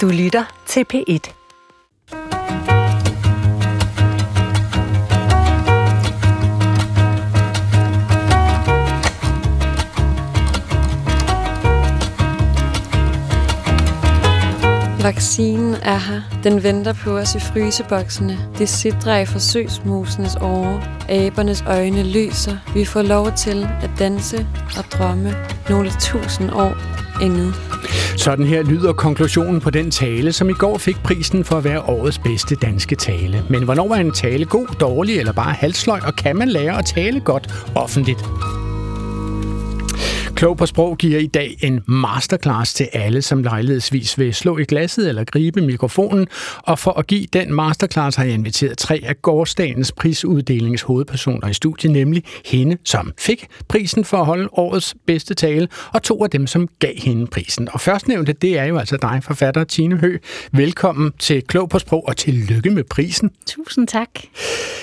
Du lytter til P1. Vaccinen er her. Den venter på os i fryseboksene. Det sidder i forsøgsmusenes åre. Abernes øjne lyser. Vi får lov til at danse og drømme nogle tusind år endnu. Sådan her lyder konklusionen på den tale, som i går fik prisen for at være årets bedste danske tale. Men hvornår var en tale god, dårlig eller bare halsløg, og kan man lære at tale godt offentligt? Klog på sprog giver i dag en masterclass til alle, som lejlighedsvis vil slå i glasset eller gribe mikrofonen. Og for at give den masterclass har jeg inviteret tre af gårdsdagens prisuddelings hovedpersoner i studiet, nemlig hende, som fik prisen for at holde årets bedste tale, og to af dem, som gav hende prisen. Og førstnævnte, det er jo altså dig, forfatter Tine Hø. Velkommen til Klog på sprog, og tillykke med prisen. Tusind tak.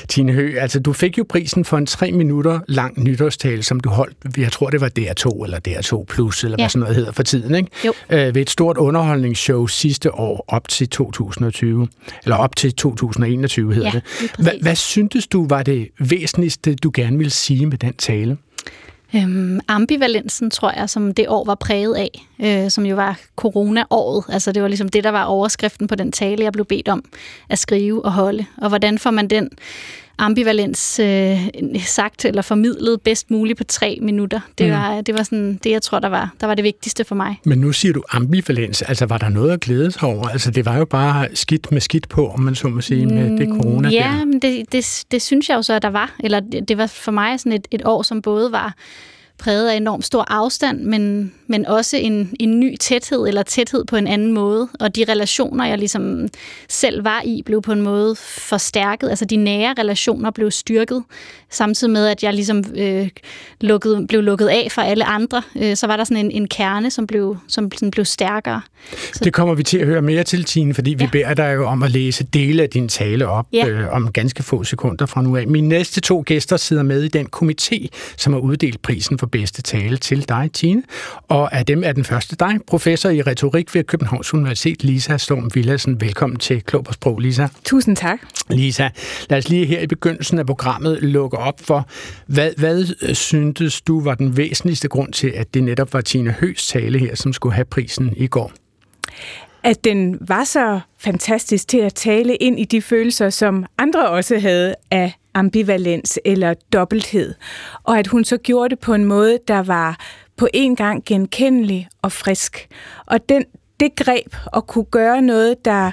Tine Hø, altså du fik jo prisen for en tre minutter lang nytårstale, som du holdt, jeg tror det var DR2 eller DR2 Plus, eller ja. hvad sådan noget hedder for tiden, ikke? Jo. Øh, ved et stort underholdningsshow sidste år op til 2020, eller op til 2021 hedder Ja, det. Hva, hvad syntes du var det væsentligste, du gerne ville sige med den tale? Øhm, ambivalensen, tror jeg, som det år var præget af, øh, som jo var corona-året. Altså det var ligesom det, der var overskriften på den tale, jeg blev bedt om at skrive og holde. Og hvordan får man den ambivalens øh, sagt eller formidlet bedst muligt på tre minutter. Det, Mm. var, det var sådan det, jeg tror, der var, der var det vigtigste for mig. Men nu siger du ambivalens, altså var der noget at glæde sig over? Altså det var jo bare skidt med skidt på, om man så må sige, med det corona Mm, Ja, der. men det, det, det synes jeg jo så, at der var. Eller det, det var for mig sådan et, et år, som både var præget af enormt stor afstand, men, men også en, en ny tæthed, eller tæthed på en anden måde. Og de relationer, jeg ligesom selv var i, blev på en måde forstærket. Altså de nære relationer blev styrket, samtidig med, at jeg ligesom øh, lukkede, blev lukket af fra alle andre. Øh, så var der sådan en, en kerne, som blev, som sådan blev stærkere. Det kommer vi til at høre mere til, Tine, fordi vi Ja. beder dig jo om at læse dele af din tale op Ja. øh, om ganske få sekunder fra nu af. Mine næste to gæster sidder med i den komité, som har uddelt prisen for bedste tale til dig, Tine. Og af dem er den første dig, professor i retorik ved Københavns Universitet, Lisa Storm Villadsen. Velkommen til Klog på Sprog, Lisa. Tusind tak. Lisa, lad os lige her i begyndelsen af programmet lukke op for, hvad, hvad øh, syntes du var den væsentligste grund til, at det netop var Tine Høs tale her, som skulle have prisen i går? At den var så fantastisk til at tale ind i de følelser, som andre også havde af ambivalens eller dobbelthed. Og at hun så gjorde det på en måde, der var på en gang genkendelig og frisk. Og den, det greb at kunne gøre noget, der,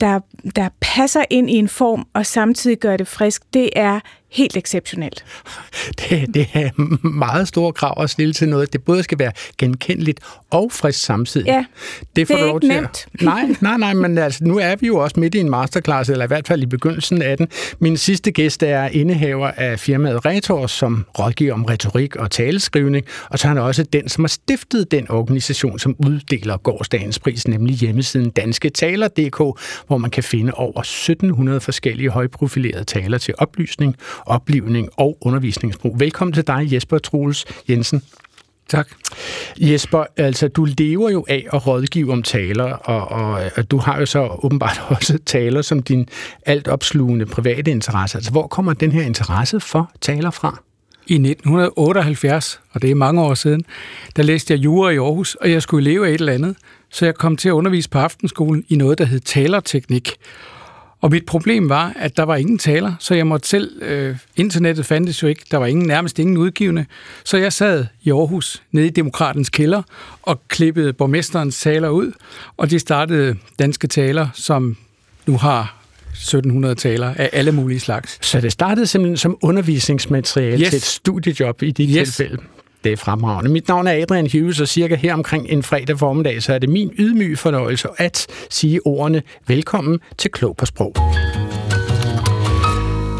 der, der passer ind i en form og samtidig gør det frisk, det er helt exceptionelt. Det, det er meget store krav at stille til noget. Det både skal være genkendeligt og frisk samtidig. Ja, det, får det er ikke til nemt. Nej, nej, nej, men altså, nu er vi jo også midt i en masterclass, eller i hvert fald i begyndelsen af den. Min sidste gæst er indehaver af firmaet Retor, som rådgiver om retorik og taleskrivning, og så er han også den, som har stiftet den organisation, som uddeler gårdsdagens pris, nemlig hjemmesiden dansketaler.dk, hvor man kan finde over 1700 forskellige højprofilerede taler til oplysning, oplivning og undervisningsbrug. Velkommen til dig, Jesper Troels Jensen. Tak. Jesper, altså du lever jo af at rådgive om taler, og, og, og du har jo så åbenbart også taler som din altopslugende private interesse. Altså hvor kommer den her interesse for taler fra? I 1978, og det er mange år siden, der læste jeg jura i Aarhus, og jeg skulle leve af et eller andet, så jeg kom til at undervise på aftenskolen i noget, der hed talerteknik. Og mit problem var, at der var ingen taler, så jeg måtte selv... Øh, internettet fandtes jo ikke, der var ingen, nærmest ingen udgivende. Så jeg sad i Aarhus, nede i Demokratens kælder, og klippede borgmesterens taler ud, og de startede danske taler, som nu har 1700 taler af alle mulige slags. Så det startede simpelthen som undervisningsmateriale Yes. til et studiejob i dit Yes. tilfælde. Det er fremragende. Mit navn er Adrian Hughes, og cirka her omkring en fredag formiddag, så er det min ydmyge fornøjelse at sige ordene velkommen til Klog på Sprog.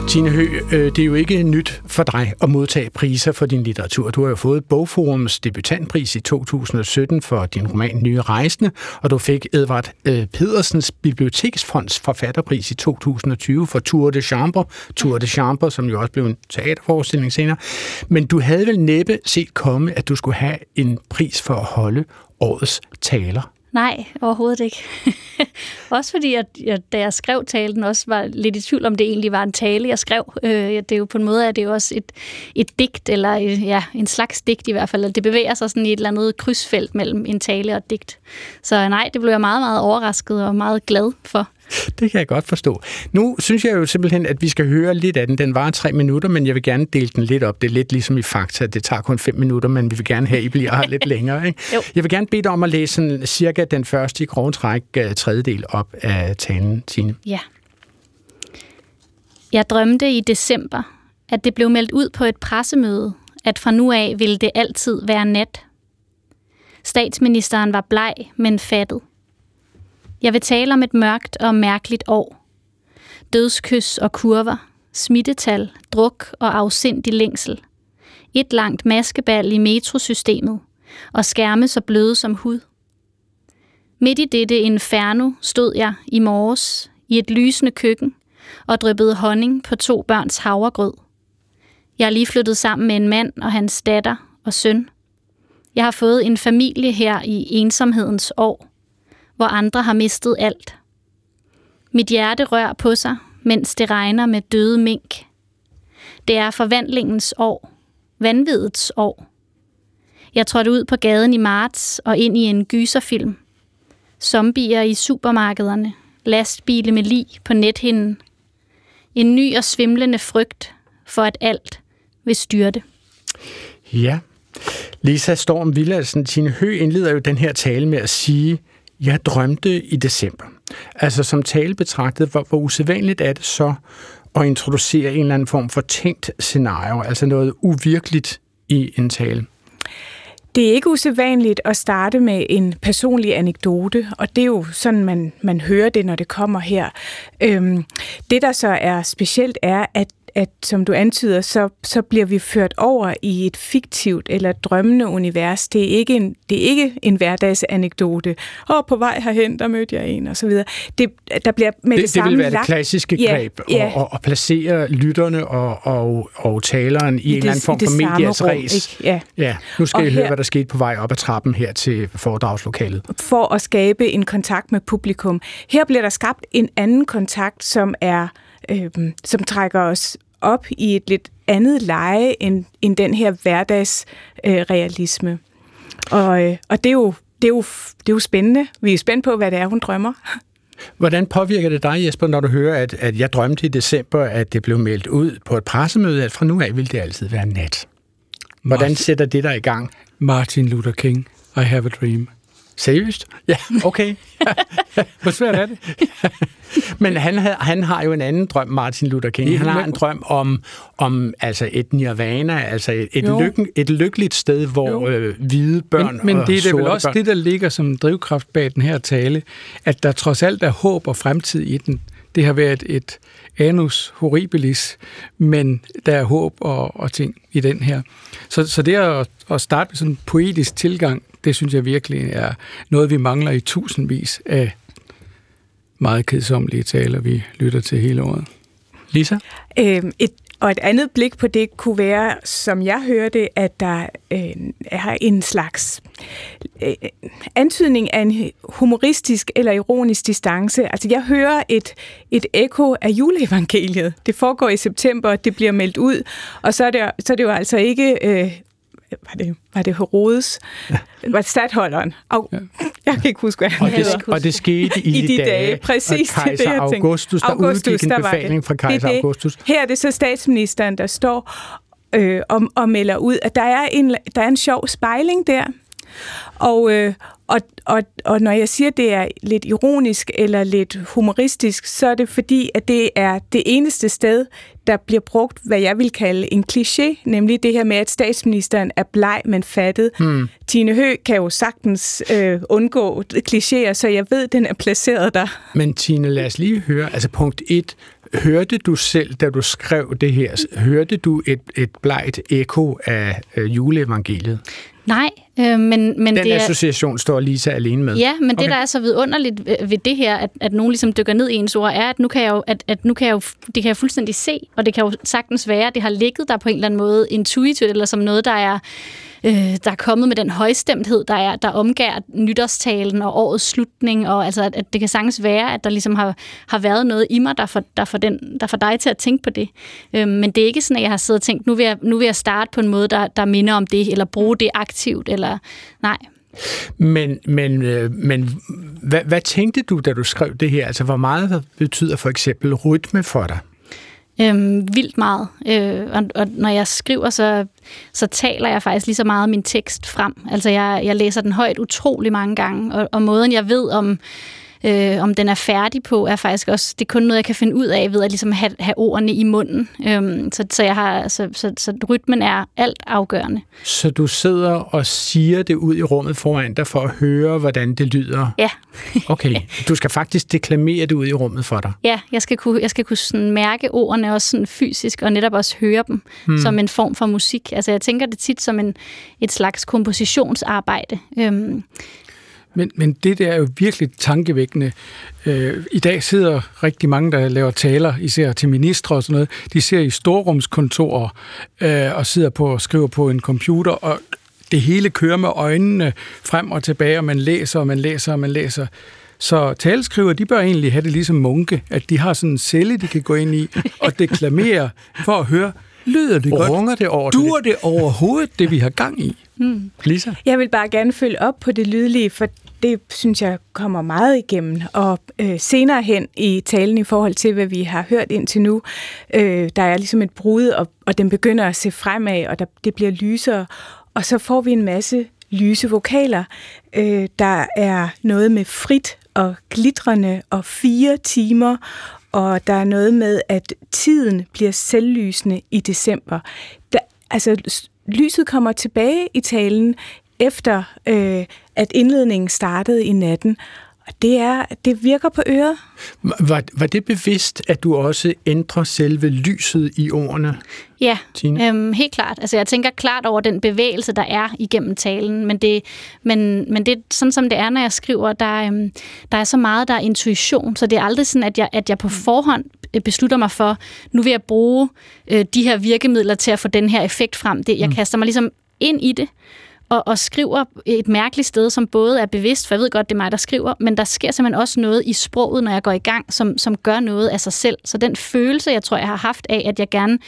Tine Hø, øh, det er jo ikke nyt for dig at modtage priser for din litteratur. Du har jo fået Bogforums debutantpris i 2017 for din roman Nye Rejsende, og du fik Edvard øh, Pedersens Biblioteksfonds forfatterpris i 2020 for Tour de Chambre. Tour de Chambre, som jo også blev en teaterforestilling senere. Men du havde vel næppe set komme, at du skulle have en pris for at holde årets taler. Nej, overhovedet ikke. også fordi, at jeg, da jeg skrev talen, også var lidt i tvivl om, det egentlig var en tale, jeg skrev. Øh, det er jo på en måde, at det er jo også et, et digt, eller ja, en slags digt i hvert fald. Det bevæger sig sådan i et eller andet krydsfelt mellem en tale og et digt. Så nej, det blev jeg meget, meget overrasket og meget glad for. Det kan jeg godt forstå. Nu synes jeg jo simpelthen, at vi skal høre lidt af den. Den var tre minutter, men jeg vil gerne dele den lidt op. Det er lidt ligesom i Fakta. Det tager kun fem minutter, men vi vil gerne have, at I bliver her lidt længere. Ikke? Jo. Jeg vil gerne bede dig om at læse sådan cirka den første i grove træk uh, tredjedel op af talen, Tine. Ja. Jeg drømte i december, at det blev meldt ud på et pressemøde, at fra nu af ville det altid være nat. Statsministeren var bleg, men fattet. Jeg vil tale om et mørkt og mærkeligt år. Dødskys og kurver, smittetal, druk og afsindig længsel. Et langt maskebal i metrosystemet, og skærme så bløde som hud. Midt i dette inferno stod jeg i morges i et lysende køkken og dryppede honning på to børns havregrød. Jeg er lige flyttet sammen med en mand og hans datter og søn. Jeg har fået en familie her i ensomhedens år, hvor andre har mistet alt. Mit hjerte rør på sig, mens det regner med døde mink. Det er forvandlingens år, vanvidets år. Jeg trådte ud på gaden i marts og ind i en gyserfilm. Zombier i supermarkederne, lastbile med lig på nethinden. En ny og svimlende frygt for at alt vil styrte. Ja. Lisa Storm Villadsen, Tine Hø indleder jo den her tale med at sige, jeg drømte i december. Altså som tale betragtet, hvor, hvor usædvanligt er det så at introducere en eller anden form for tænkt scenario, altså noget uvirkeligt i en tale? Det er ikke usædvanligt at starte med en personlig anekdote, og det er jo sådan, man, man hører det, når det kommer her. Øhm, det, der så er specielt, er, at at som du antyder, så, så bliver vi ført over i et fiktivt eller drømmende univers. Det er ikke en, det er ikke en hverdagsanekdote. Og på vej herhen, der mødte jeg en, og så videre. Det, der bliver med det, det, samme det vil være lagt, det klassiske ja, greb, ja. Og, og, placere lytterne og, og, og taleren i, I en eller anden form for medias ræs. Ja. ja, nu skal og I her, høre, hvad der skete på vej op ad trappen her til foredragslokalet. For at skabe en kontakt med publikum. Her bliver der skabt en anden kontakt, som er øh, som trækker os op i et lidt andet leje end, end den her hverdagsrealisme. Øh, og, øh, og det, er jo, det, er jo, det er jo spændende. Vi er spændt på, hvad det er, hun drømmer. Hvordan påvirker det dig, Jesper, når du hører, at, at jeg drømte i december, at det blev meldt ud på et pressemøde, at fra nu af vil det altid være nat? Hvordan Martin, sætter det dig i gang? Martin Luther King, I have a dream. Seriøst? Ja, okay. Hvor svært er det? Men han, havde, han har jo en anden drøm, Martin Luther King. Han har en drøm om, om altså et nirvana, altså et, et, lykken, et lykkeligt sted, hvor øh, hvide børn men, men og det er det vel også børn. det, der ligger som drivkraft bag den her tale, at der trods alt er håb og fremtid i den. Det har været et anus horribilis, men der er håb og, og ting i den her. Så, så det at, at starte med sådan en poetisk tilgang, det synes jeg virkelig er noget, vi mangler i tusindvis af meget kedsomlige taler, vi lytter til hele året. Lisa? Øhm, et, og et andet blik på det kunne være, som jeg hørte, at der øh, er en slags øh, antydning af en humoristisk eller ironisk distance. Altså jeg hører et, et ekko af juleevangeliet. Det foregår i september, det bliver meldt ud, og så er det, så er det jo altså ikke... Øh, var det, var det Herodes? Ja. Var det stadholderen? Au, ja. Jeg kan ikke huske, hvad han og det, hedder. Og det skete i, I de, de dage. dage. Præcis, og kejser det, jeg Augustus, der Augustus, udgik en der befaling fra kejser det, det. Augustus. Her er det så statsministeren, der står øh, og, og melder ud, at der er en, der er en sjov spejling der. Og, øh, og, og, og når jeg siger, at det er lidt ironisk eller lidt humoristisk, så er det fordi, at det er det eneste sted, der bliver brugt, hvad jeg vil kalde en kliché, nemlig det her med, at statsministeren er bleg, men fattet. Hmm. Tine Hø kan jo sagtens øh, undgå klichéer, så jeg ved, den er placeret der. Men Tine, lad os lige høre, altså punkt 1, Hørte du selv, da du skrev det her, hørte du et, et blegt ekko af øh, juleevangeliet? Nej, øh, men, men Den det er... association står Lisa alene med. Ja, men okay. det, der er så vidunderligt ved, det her, at, at nogen ligesom dykker ned i ens ord, er, at nu kan jeg jo, at, at nu kan jeg jo, det kan jeg fuldstændig se, og det kan jo sagtens være, at det har ligget der på en eller anden måde intuitivt, eller som noget, der er øh, der er kommet med den højstemthed, der er der omgær nytårstalen og årets slutning, og altså, at, at det kan sagtens være, at der ligesom har, har været noget i mig, der får, der, får den, der får dig til at tænke på det. Øh, men det er ikke sådan, at jeg har siddet og tænkt, nu vil jeg, nu vil jeg starte på en måde, der, der minder om det, eller bruge det aktivt, eller nej. Men, men, øh, men hvad, hvad tænkte du, da du skrev det her? Altså, hvor meget betyder for eksempel rytme for dig? Øhm, vildt meget. Øh, og, og når jeg skriver, så, så taler jeg faktisk lige så meget min tekst frem. Altså jeg, jeg læser den højt utrolig mange gange, og, og måden jeg ved om øh, om den er færdig på, er faktisk også, det er kun noget, jeg kan finde ud af ved at ligesom have, have ordene i munden. Øhm, så, så, jeg har, så, så, så rytmen er alt afgørende. Så du sidder og siger det ud i rummet foran dig for at høre, hvordan det lyder? Ja. okay, du skal faktisk deklamere det ud i rummet for dig? Ja, jeg skal kunne, jeg skal kunne sådan mærke ordene også sådan fysisk, og netop også høre dem hmm. som en form for musik. Altså jeg tænker det tit som en, et slags kompositionsarbejde. Øhm, men, men det der er jo virkelig tankevækkende. Øh, I dag sidder rigtig mange, der laver taler, især til ministre og sådan noget, de ser i storrumskontorer øh, og sidder på og skriver på en computer, og det hele kører med øjnene frem og tilbage, og man læser, og man læser, og man læser. Så taleskriver, de bør egentlig have det ligesom munke, at de har sådan en celle, de kan gå ind i og deklamere for at høre, lyder det godt? Runger det ordentligt? Duer det overhovedet, det vi har gang i? Hmm. Lisa? Jeg vil bare gerne følge op på det lydlige, for det synes jeg kommer meget igennem. Og øh, senere hen i talen i forhold til, hvad vi har hørt indtil nu, øh, der er ligesom et brud, og, og den begynder at se fremad, og der, det bliver lysere. Og så får vi en masse lyse vokaler. Øh, der er noget med frit og glitrende og fire timer, og der er noget med, at tiden bliver selvlysende i december. Der, altså, lyset kommer tilbage i talen efter øh, at indledningen startede i natten. Og det, er, det virker på øret. Var, var det bevidst, at du også ændrer selve lyset i ordene? Ja, øhm, helt klart. Altså, jeg tænker klart over den bevægelse, der er igennem talen, men det, men, men det er sådan, som det er, når jeg skriver, der, øhm, der er så meget, der er intuition, så det er aldrig sådan, at jeg, at jeg på forhånd beslutter mig for, nu vil jeg bruge øh, de her virkemidler til at få den her effekt frem. Det, jeg mm. kaster mig ligesom ind i det, og, og skriver et mærkeligt sted, som både er bevidst, for jeg ved godt, det er mig, der skriver, men der sker simpelthen også noget i sproget, når jeg går i gang, som, som gør noget af sig selv. Så den følelse, jeg tror, jeg har haft af, at jeg gerne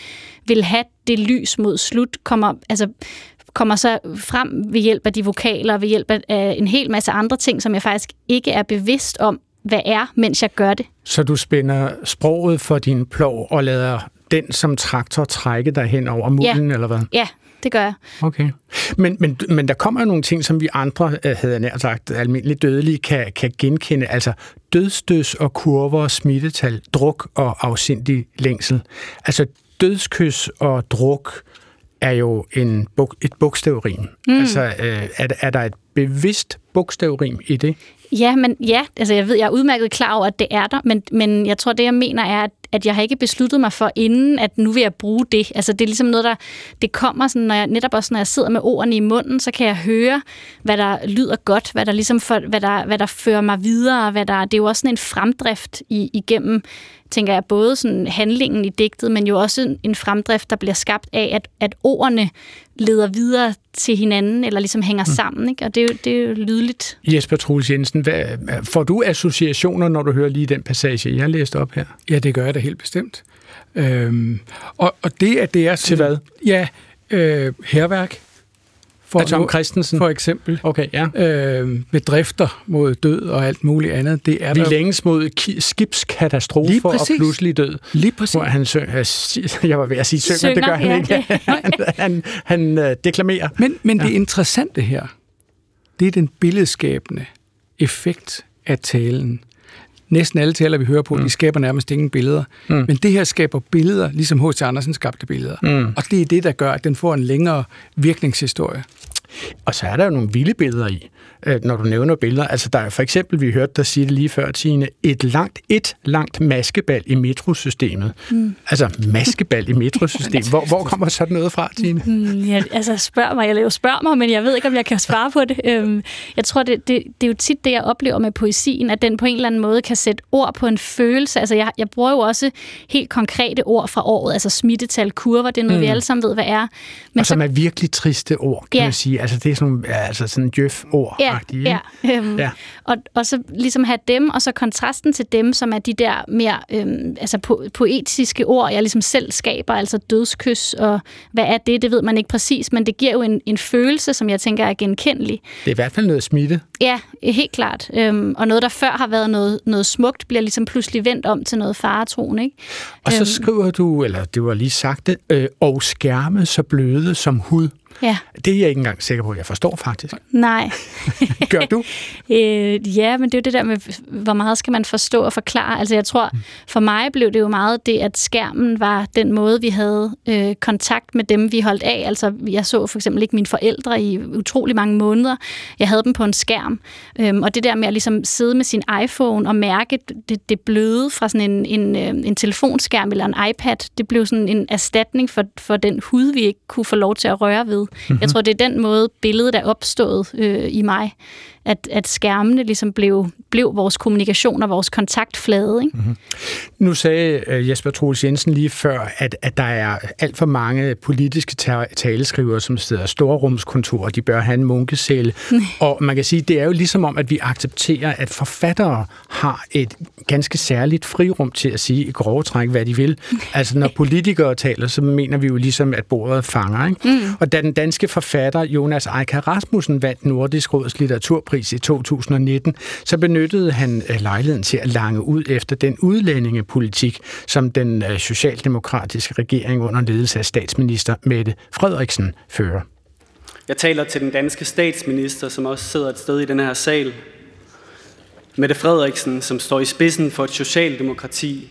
vil have det lys mod slut, kommer, altså, kommer så frem ved hjælp af de vokaler, ved hjælp af en hel masse andre ting, som jeg faktisk ikke er bevidst om, hvad er, mens jeg gør det. Så du spænder sproget for din plov og lader den som traktor trække dig hen over mulen, ja. eller hvad? Ja, det gør jeg. Okay. Men, men, men der kommer jo nogle ting, som vi andre, øh, havde jeg nær sagt, almindeligt dødelige, kan, kan genkende. Altså dødstøs og kurver, smittetal, druk og afsindig længsel. Altså dødskys og druk er jo en, et bogstavrim. Mm. Altså øh, er, er der et bevidst bogstavrim i det? Ja, men ja, altså jeg ved, jeg er udmærket klar over, at det er der, men, men jeg tror, det jeg mener er, at at jeg har ikke besluttet mig for inden, at nu vil jeg bruge det. Altså det er ligesom noget, der det kommer sådan, når jeg, netop også når jeg sidder med ordene i munden, så kan jeg høre, hvad der lyder godt, hvad der ligesom for, hvad der, hvad der fører mig videre, hvad der, det er jo også sådan en fremdrift i, igennem tænker jeg, både sådan handlingen i digtet, men jo også en fremdrift, der bliver skabt af, at, at ordene leder videre til hinanden, eller ligesom hænger mm. sammen. Ikke? Og det er, jo, det er jo lydligt. Jesper Troels Jensen, hvad, får du associationer, når du hører lige den passage, jeg læste op her? Ja, det gør jeg da helt bestemt. Øhm, og, og det, at det er... Sådan, til hvad? Ja, øh, herværk. For, Tom Christensen? For eksempel. Okay, ja. Øh, bedrifter mod død og alt muligt andet. Det er Vi der... længes mod skibskatastrofer og pludselig død. Lige præcis. Hvor han synger, jeg var ved at sige synger, synger det gør han ja. ikke. han, han, han uh, deklamerer. Men, men ja. det interessante her, det er den billedskabende effekt af talen. Næsten alle taler, vi hører på, mm. de skaber nærmest ingen billeder. Mm. Men det her skaber billeder, ligesom H.C. Andersen skabte billeder. Mm. Og det er det, der gør, at den får en længere virkningshistorie. Og så er der jo nogle vilde billeder i, øh, når du nævner billeder. Altså der er for eksempel, vi hørte dig sige det lige før, Tine, et langt, et langt maskebal i metrosystemet. Mm. Altså maskebal i metrosystemet. Hvor, hvor kommer sådan noget fra, Tine? Mm, ja, altså spørg mig, eller jo spørg mig, men jeg ved ikke, om jeg kan svare på det. Øhm, jeg tror, det, det, det er jo tit det, jeg oplever med poesien, at den på en eller anden måde kan sætte ord på en følelse. Altså jeg, jeg bruger jo også helt konkrete ord fra året, altså smittetal, kurver, det er noget, mm. vi alle sammen ved, hvad er. Men og som så, er virkelig triste ord, kan ja. man sige. Altså det er sådan, altså sådan jøf-ord. Ja, ja. Øhm, ja. Og, og så ligesom have dem, og så kontrasten til dem, som er de der mere øhm, altså po- poetiske ord, jeg ligesom selv skaber, altså dødskys, og hvad er det, det ved man ikke præcis, men det giver jo en, en følelse, som jeg tænker er genkendelig. Det er i hvert fald noget smitte. Ja, helt klart. Øhm, og noget, der før har været noget, noget smukt, bliver ligesom pludselig vendt om til noget faretroen, ikke? Og så øhm, skriver du, eller du har lige sagt det, øh, og skærme så bløde som hud. Ja. Det er jeg ikke engang sikker på, at jeg forstår faktisk. Nej. Gør du? øh, ja, men det er jo det der med, hvor meget skal man forstå og forklare. Altså jeg tror, mm. for mig blev det jo meget det, at skærmen var den måde, vi havde øh, kontakt med dem, vi holdt af. Altså jeg så for eksempel ikke mine forældre i utrolig mange måneder. Jeg havde dem på en skærm. Øhm, og det der med at ligesom sidde med sin iPhone og mærke det, det bløde fra sådan en, en, øh, en telefonskærm eller en iPad, det blev sådan en erstatning for, for den hud, vi ikke kunne få lov til at røre ved. Mm-hmm. Jeg tror, det er den måde, billedet er opstået øh, i mig, at, at skærmene ligesom blev, blev vores kommunikation og vores kontaktflade. Ikke? Mm-hmm. Nu sagde uh, Jesper Troels Jensen lige før, at, at der er alt for mange politiske taleskrivere, som sidder storrumskontor, og de bør have en munkecelle. og man kan sige, det er jo ligesom om, at vi accepterer, at forfattere har et ganske særligt frirum til at sige i grove træk, hvad de vil. Altså når politikere taler, så mener vi jo ligesom, at bordet fanger. Ikke? Mm. Og da den danske forfatter Jonas Eika Rasmussen vandt Nordisk Råds litteraturpris i 2019, så benyttede han øh, lejligheden til at lange ud efter den udlændingepolitik, som den øh, socialdemokratiske regering under ledelse af statsminister Mette Frederiksen fører. Jeg taler til den danske statsminister, som også sidder et sted i den her sal. Mette Frederiksen, som står i spidsen for et socialdemokrati,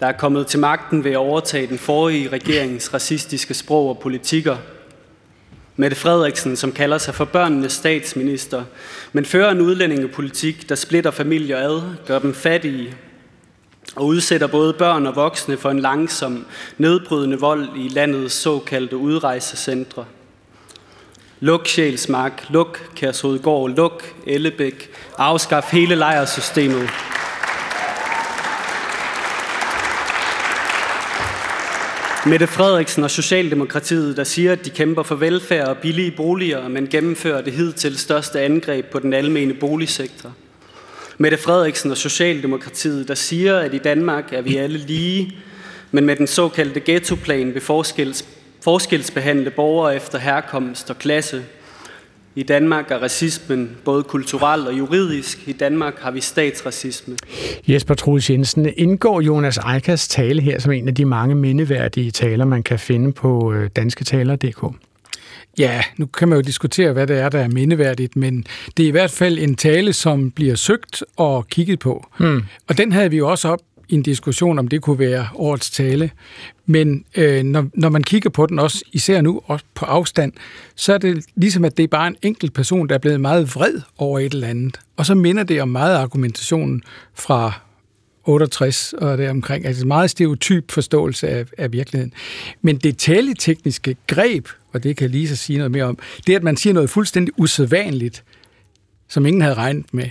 der er kommet til magten ved at overtage den forrige regerings racistiske sprog og politikker – Mette Frederiksen, som kalder sig for børnenes statsminister, men fører en udlændingepolitik, der splitter familier ad, gør dem fattige og udsætter både børn og voksne for en langsom, nedbrydende vold i landets såkaldte udrejsecentre. Luk Sjælsmark, luk Kærshovedgård, luk Ellebæk, afskaf hele lejersystemet. Mette Frederiksen og Socialdemokratiet, der siger, at de kæmper for velfærd og billige boliger, men gennemfører det hidtil største angreb på den almene boligsektor. Mette Frederiksen og Socialdemokratiet, der siger, at i Danmark er vi alle lige, men med den såkaldte ghettoplan vil forskels, forskelsbehandle borgere efter herkomst og klasse, i Danmark er racismen både kulturel og juridisk. I Danmark har vi statsracisme. Jesper Troels Jensen, indgår Jonas Eikas tale her som en af de mange mindeværdige taler, man kan finde på øh, dansketaler.dk? Ja, nu kan man jo diskutere, hvad det er, der er mindeværdigt, men det er i hvert fald en tale, som bliver søgt og kigget på. Hmm. Og den havde vi jo også op en diskussion, om det kunne være årets tale. Men øh, når, når man kigger på den, også især nu også på afstand, så er det ligesom, at det er bare en enkelt person, der er blevet meget vred over et eller andet. Og så minder det om meget argumentationen fra 68 og deromkring. Altså en meget stereotyp forståelse af, af virkeligheden. Men det taletekniske greb, og det kan lige så sige noget mere om, det er, at man siger noget fuldstændig usædvanligt, som ingen havde regnet med.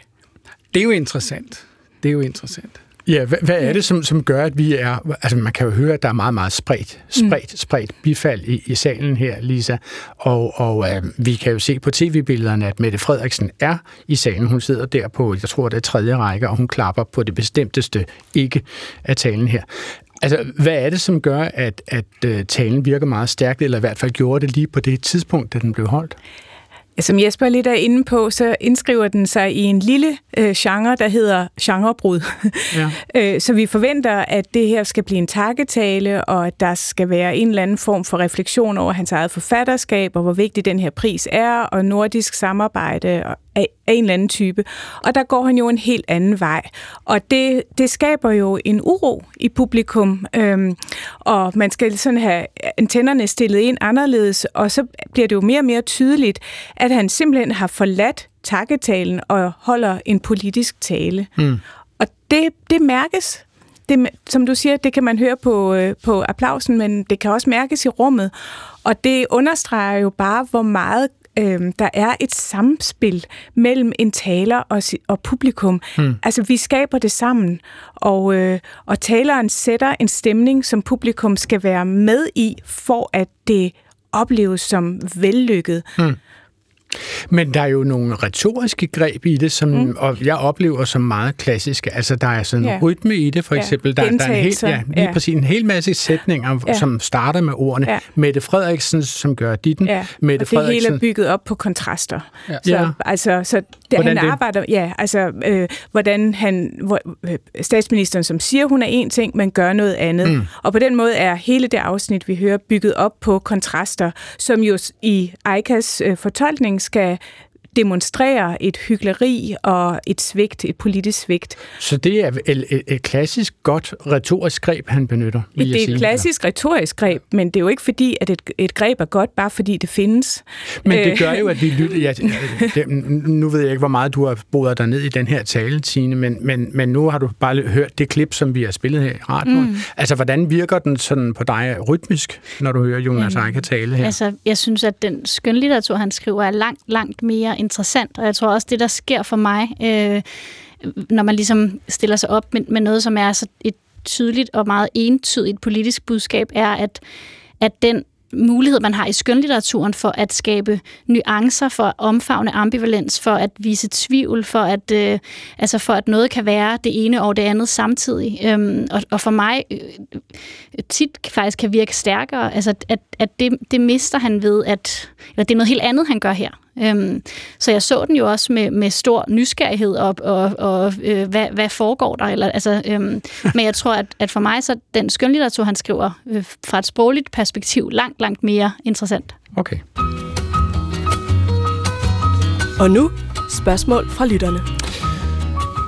Det er jo interessant. Det er jo interessant. Ja, hvad, hvad er det, som, som gør, at vi er... Altså, man kan jo høre, at der er meget, meget spredt, spredt, mm. spredt bifald i, i salen her, Lisa. Og, og øh, vi kan jo se på tv-billederne, at Mette Frederiksen er i salen. Hun sidder der på, jeg tror, det er tredje række, og hun klapper på det bestemteste ikke af talen her. Altså, hvad er det, som gør, at, at uh, talen virker meget stærkt, eller i hvert fald gjorde det lige på det tidspunkt, da den blev holdt? Som Jesper lidt er inde på, så indskriver den sig i en lille øh, genre, der hedder genrebrud. Ja. øh, så vi forventer, at det her skal blive en takketale, og at der skal være en eller anden form for refleksion over hans eget forfatterskab, og hvor vigtig den her pris er, og nordisk samarbejde af, af en eller anden type. Og der går han jo en helt anden vej. Og det, det skaber jo en uro i publikum, øhm, og man skal sådan have antennerne stillet ind anderledes, og så bliver det jo mere og mere tydeligt, at han simpelthen har forladt takketalen og holder en politisk tale. Mm. Og det, det mærkes. Det, som du siger, det kan man høre på, øh, på applausen, men det kan også mærkes i rummet. Og det understreger jo bare, hvor meget øh, der er et samspil mellem en taler og, og publikum. Mm. Altså, vi skaber det sammen, og, øh, og taleren sætter en stemning, som publikum skal være med i, for at det opleves som vellykket. Mm. Men der er jo nogle retoriske greb i det, som mm. og jeg oplever som meget klassiske. Altså, der er sådan en ja. rytme i det, for eksempel. Ja. Der, der er en hel, ja, lige ja. præcis en hel masse sætninger, ja. som starter med ordene. Ja. Mette Frederiksen, som gør ditten. Ja. Mette og det Frederiksen. hele er bygget op på kontraster. Ja. Så, ja. altså, så det, han det? arbejder... Ja, altså, øh, hvordan han... Hvor, øh, statsministeren, som siger, hun er en ting, men gør noget andet. Mm. Og på den måde er hele det afsnit, vi hører, bygget op på kontraster, som jo i Eikas øh, fortolkning skal demonstrere et hyggeleri og et svigt, et politisk svigt. Så det er et, et, et klassisk godt retorisk greb, han benytter, vil Det er et klassisk ja. retorisk greb, men det er jo ikke fordi, at et, et greb er godt, bare fordi det findes. Men det øh. gør jo, at vi lytter... Ja, det, nu ved jeg ikke, hvor meget du har boet dig ned i den her tale, Tine, men, men, men nu har du bare hørt det klip, som vi har spillet her i radioen. Mm. Altså, hvordan virker den sådan på dig rytmisk, når du hører Jonas Eike tale her? Altså, jeg synes, at den skønlitteratur, han skriver, er langt, langt mere interessant, og jeg tror også, det, der sker for mig, øh, når man ligesom stiller sig op med, med noget, som er så et tydeligt og meget entydigt politisk budskab, er, at, at den mulighed, man har i skønlitteraturen for at skabe nuancer, for at omfavne ambivalens, for at vise tvivl, for at, øh, altså for at noget kan være det ene og det andet samtidig. Øhm, og, og for mig øh, tit faktisk kan virke stærkere, altså at, at det, det mister han ved, at eller det er noget helt andet, han gør her. Øhm, så jeg så den jo også med, med stor nysgerrighed op, og, og øh, hvad, hvad foregår der? Eller, altså, øhm, men jeg tror, at, at for mig så den skønlitteratur, han skriver øh, fra et sprogligt perspektiv, langt, langt mere interessant. Okay. Og nu spørgsmål fra lytterne.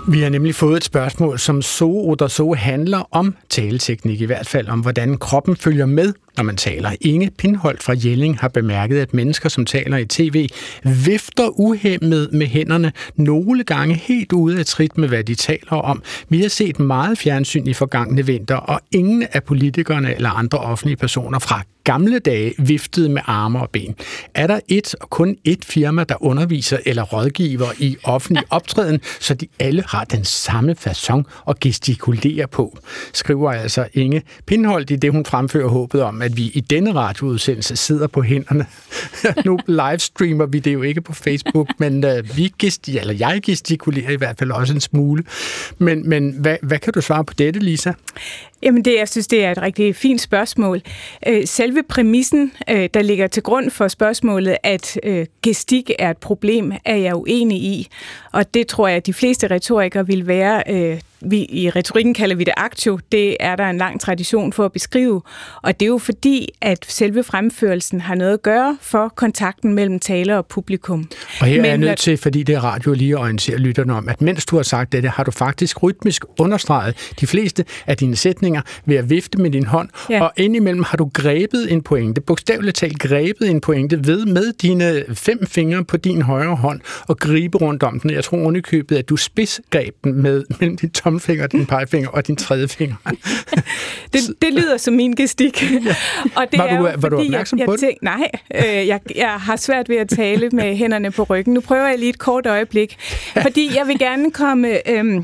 Vi har nemlig fået et spørgsmål, som så oder så handler om taleteknik, i hvert fald om, hvordan kroppen følger med, når man taler. Inge Pindholt fra Jelling har bemærket, at mennesker, som taler i tv, vifter uhemmet med hænderne, nogle gange helt ude af trit med, hvad de taler om. Vi har set meget fjernsyn i forgangne vinter, og ingen af politikerne eller andre offentlige personer fra gamle dage viftede med arme og ben. Er der et og kun et firma, der underviser eller rådgiver i offentlig optræden, så de alle har den samme façon at gestikulere på? Skriver altså Inge Pindholdt i det, hun fremfører håbet om, at vi i denne radioudsendelse sidder på hænderne. nu livestreamer vi det jo ikke på Facebook, men uh, vi gesti- eller jeg gestikulerer i hvert fald også en smule. Men, men hvad, hvad kan du svare på dette, Lisa? Jamen, det, jeg synes, det er et rigtig fint spørgsmål. Øh, selve præmissen, øh, der ligger til grund for spørgsmålet, at øh, gestik er et problem, er jeg uenig i. Og det tror jeg, at de fleste retorikere vil være vi, i retorikken kalder vi det aktio, det er der en lang tradition for at beskrive, og det er jo fordi, at selve fremførelsen har noget at gøre for kontakten mellem taler og publikum. Og her Men, er jeg nødt til, fordi det er radio lige at orientere lytterne om, at mens du har sagt det, har du faktisk rytmisk understreget de fleste af dine sætninger ved at vifte med din hånd, ja. og indimellem har du grebet en pointe, bogstaveligt talt grebet en pointe ved med dine fem fingre på din højre hånd og gribe rundt om den. Jeg tror underkøbet, at du spidsgreb den med mellem din tommelfinger, din pegefinger og din tredje finger. det, det lyder som min gestik. ja. og det var, du, er jo, var du opmærksom jeg, på jeg tænk, Nej, øh, jeg, jeg har svært ved at tale med hænderne på ryggen. Nu prøver jeg lige et kort øjeblik, fordi jeg vil gerne komme... Øh,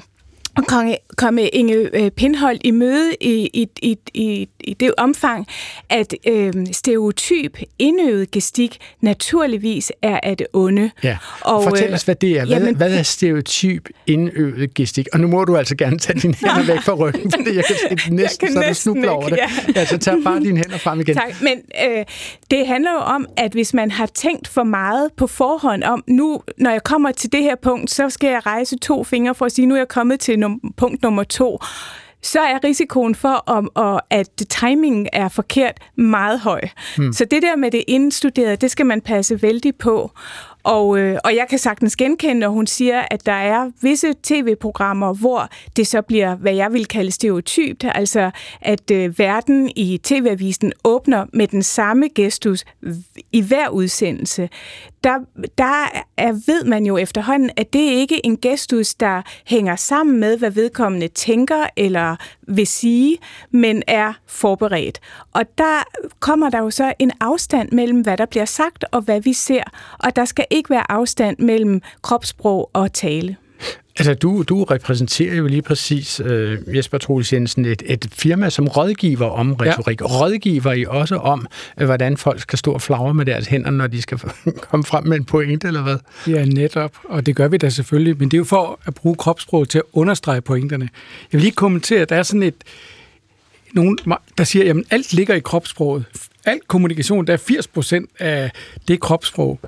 komme, komme Inge øh, Pindhold i møde i, i, i, i, i det omfang, at øh, stereotyp indøvet gestik naturligvis er af det onde. Ja. Og, Fortæl øh, os, hvad det er. Hvad, jamen, hvad er stereotyp indøvet gestik? Og nu må du altså gerne tage dine hænder væk fra ryggen, fordi jeg kan se næsten, kan så du snubler over det. Ja. ja, så tag bare dine hænder frem igen. Tak, men øh, det handler jo om, at hvis man har tænkt for meget på forhånd om, nu når jeg kommer til det her punkt, så skal jeg rejse to fingre for at sige, nu er jeg kommet til num- punkt nummer to, så er risikoen for, om, og at timingen er forkert, meget høj. Hmm. Så det der med det indstuderede, det skal man passe vældig på. Og, øh, og jeg kan sagtens genkende, når hun siger, at der er visse tv-programmer, hvor det så bliver, hvad jeg vil kalde stereotypt, altså at øh, verden i tv-avisen åbner med den samme gestus i hver udsendelse. Der, der er, ved man jo efterhånden, at det ikke er en gestus, der hænger sammen med, hvad vedkommende tænker eller vil sige, men er forberedt. Og der kommer der jo så en afstand mellem, hvad der bliver sagt og hvad vi ser. Og der skal ikke være afstand mellem kropssprog og tale. Altså, du, du repræsenterer jo lige præcis, øh, Jesper Troels Jensen, et, et firma, som rådgiver om retorik. Ja. Rådgiver I også om, øh, hvordan folk skal stå og flagre med deres hænder, når de skal komme frem med en pointe, eller hvad? Ja, netop. Og det gør vi da selvfølgelig. Men det er jo for at bruge kropssprog til at understrege pointerne. Jeg vil lige kommentere, at der er sådan et, nogen, der siger, at alt ligger i kropssproget. Alt kommunikation, der er 80 procent af det kropssprog.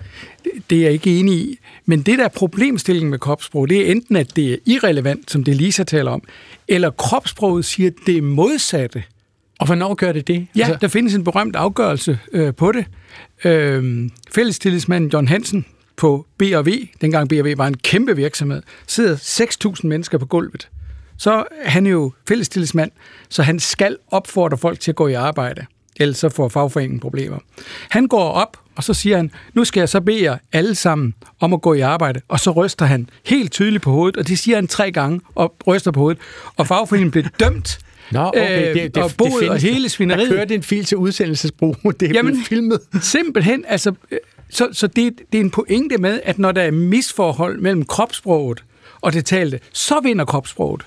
Det er jeg ikke enig i. Men det, der er problemstillingen med kropssprog, det er enten, at det er irrelevant, som det Lisa taler om, eller kropssproget siger, at det er modsatte. Og hvornår gør det det? Ja, altså... der findes en berømt afgørelse øh, på det. Øh, fællestillidsmanden John Hansen på B&V, dengang B&V var en kæmpe virksomhed, sidder 6.000 mennesker på gulvet. Så han er jo fællestillidsmand, så han skal opfordre folk til at gå i arbejde ellers så får fagforeningen problemer. Han går op, og så siger han, nu skal jeg så bede jer alle sammen om at gå i arbejde, og så ryster han helt tydeligt på hovedet, og det siger han tre gange, og ryster på hovedet, og fagforeningen bliver dømt, Nå, okay. Det, det, og boet det findes, og hele svineriet. Der kørte en fil til udsendelsesbrug, det er Jamen, blevet filmet. Simpelthen, altså, så, så det, det er en pointe med, at når der er misforhold mellem kropssproget og det talte, så vinder kropssproget.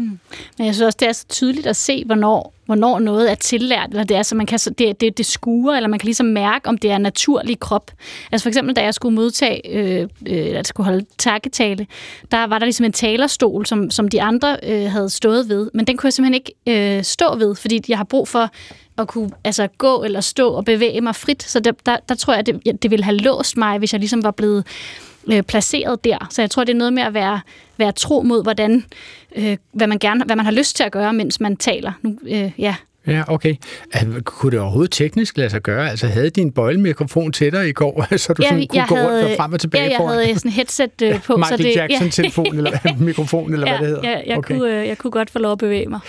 Hmm. Men jeg synes også, det er så tydeligt at se, hvornår, hvornår noget er tillært, eller det er, så man kan, det, det, det skuer, eller man kan ligesom mærke, om det er naturlig krop. Altså for eksempel, da jeg skulle modtage, øh, øh, eller skulle holde takketale, der var der ligesom en talerstol, som, som de andre øh, havde stået ved, men den kunne jeg simpelthen ikke øh, stå ved, fordi jeg har brug for at kunne altså, gå eller stå og bevæge mig frit. Så der, der, der tror jeg, det, det ville have låst mig, hvis jeg ligesom var blevet øh, placeret der. Så jeg tror, det er noget med at være, være tro mod, hvordan, øh, hvad, man gerne, hvad man har lyst til at gøre, mens man taler. Nu, øh, ja. Ja, okay. Kunne det overhovedet teknisk lade sig gøre? Altså, havde din bøjlemikrofon til dig i går, så du ja, sådan kunne gå havde, rundt og frem og tilbage Ja, jeg foran? havde sådan en headset øh, på. Michael så det, Jackson-telefon, ja. eller mikrofon, eller ja, hvad det hedder? Ja, jeg, okay. kunne, øh, jeg kunne godt få lov at bevæge mig.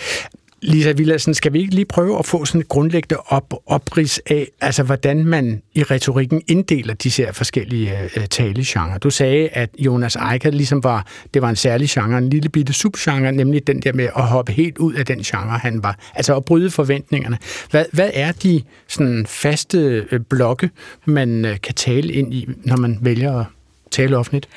Lisa Villadsen, skal vi ikke lige prøve at få sådan et grundlæggende op, oprids af, altså hvordan man i retorikken inddeler de her forskellige øh, øh talegenre? Du sagde, at Jonas Eichert ligesom var, det var en særlig genre, en lille bitte subgenre, nemlig den der med at hoppe helt ud af den genre, han var. Altså at bryde forventningerne. Hvad, hvad er de sådan faste øh, blokke, man øh, kan tale ind i, når man vælger at tale offentligt?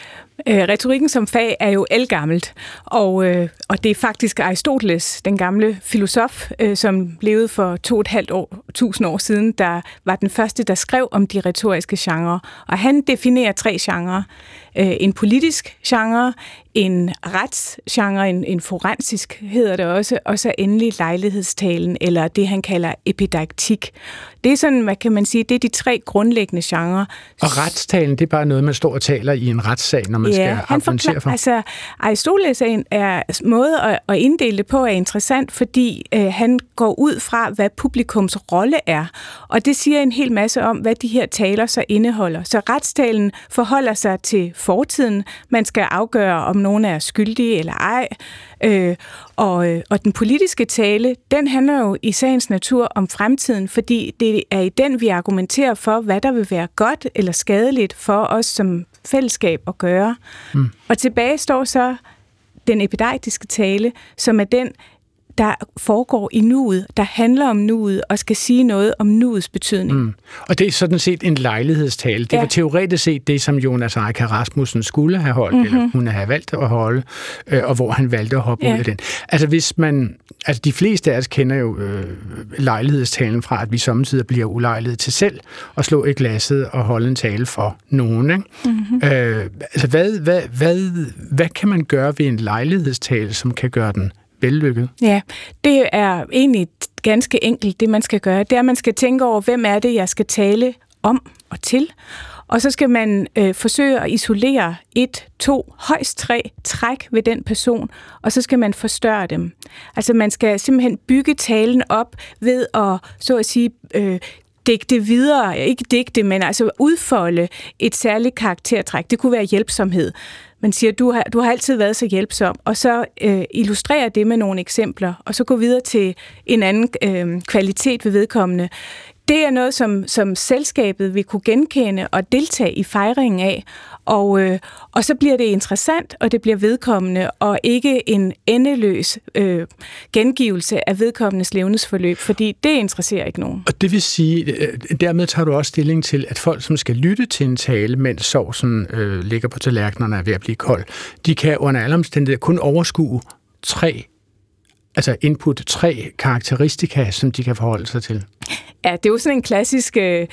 Øh, retorikken som fag er jo elgammelt, og, øh, og det er faktisk Aristoteles, den gamle filosof, øh, som levede for to og et halvt år, tusind år siden, der var den første, der skrev om de retoriske genrer. Og han definerer tre genrer. Øh, en politisk genre, en retsgenre, en, en forensisk hedder det også, og så endelig lejlighedstalen, eller det han kalder epidaktik. Det er sådan, hvad kan man sige, det er de tre grundlæggende genrer. Og retstalen, det er bare noget, man står og taler i en retssag, når man ja, skal argumentere for? Altså, Aristoteles er, er måde at, at inddele det på er interessant, fordi øh, han går ud fra, hvad publikums rolle er. Og det siger en hel masse om, hvad de her taler så indeholder. Så retstalen forholder sig til fortiden. Man skal afgøre, om nogen er skyldige eller ej. Øh, og, øh, og den politiske tale, den handler jo i sagens natur om fremtiden, fordi det er i den, vi argumenterer for, hvad der vil være godt eller skadeligt for os som fællesskab at gøre. Mm. Og tilbage står så den epidektiske tale, som er den, der foregår i nuet, der handler om nuet og skal sige noget om nuets betydning. Mm. Og det er sådan set en lejlighedstale. Det ja. var teoretisk set det, som Jonas Eicher Rasmussen skulle have holdt, mm-hmm. eller kunne have valgt at holde, øh, og hvor han valgte at hoppe ja. ud af den. Altså hvis man, altså de fleste af os kender jo øh, lejlighedstalen fra, at vi samtidig bliver ulejlighed til selv at slå et glasset og holde en tale for nogen. Ikke? Mm-hmm. Øh, altså hvad, hvad, hvad, hvad kan man gøre ved en lejlighedstale, som kan gøre den vellykket? Ja, det er egentlig ganske enkelt, det man skal gøre. Det er, at man skal tænke over, hvem er det, jeg skal tale om og til. Og så skal man øh, forsøge at isolere et, to, højst tre træk ved den person, og så skal man forstørre dem. Altså man skal simpelthen bygge talen op ved at, så at sige, øh, digte videre, ikke digte, men altså udfolde et særligt karaktertræk. Det kunne være hjælpsomhed. Man siger, du har, du har altid været så hjælpsom, og så øh, illustrerer det med nogle eksempler, og så gå videre til en anden øh, kvalitet ved vedkommende det er noget, som, som selskabet vil kunne genkende og deltage i fejringen af. Og, øh, og så bliver det interessant, og det bliver vedkommende, og ikke en endeløs øh, gengivelse af vedkommendes levnedsforløb, fordi det interesserer ikke nogen. Og det vil sige, øh, dermed tager du også stilling til, at folk, som skal lytte til en tale, mens sovsen øh, ligger på tallerkenerne og er ved at blive kold, de kan under alle omstændigheder kun overskue tre altså input tre karakteristika, som de kan forholde sig til? Ja, det er jo sådan en klassisk øh,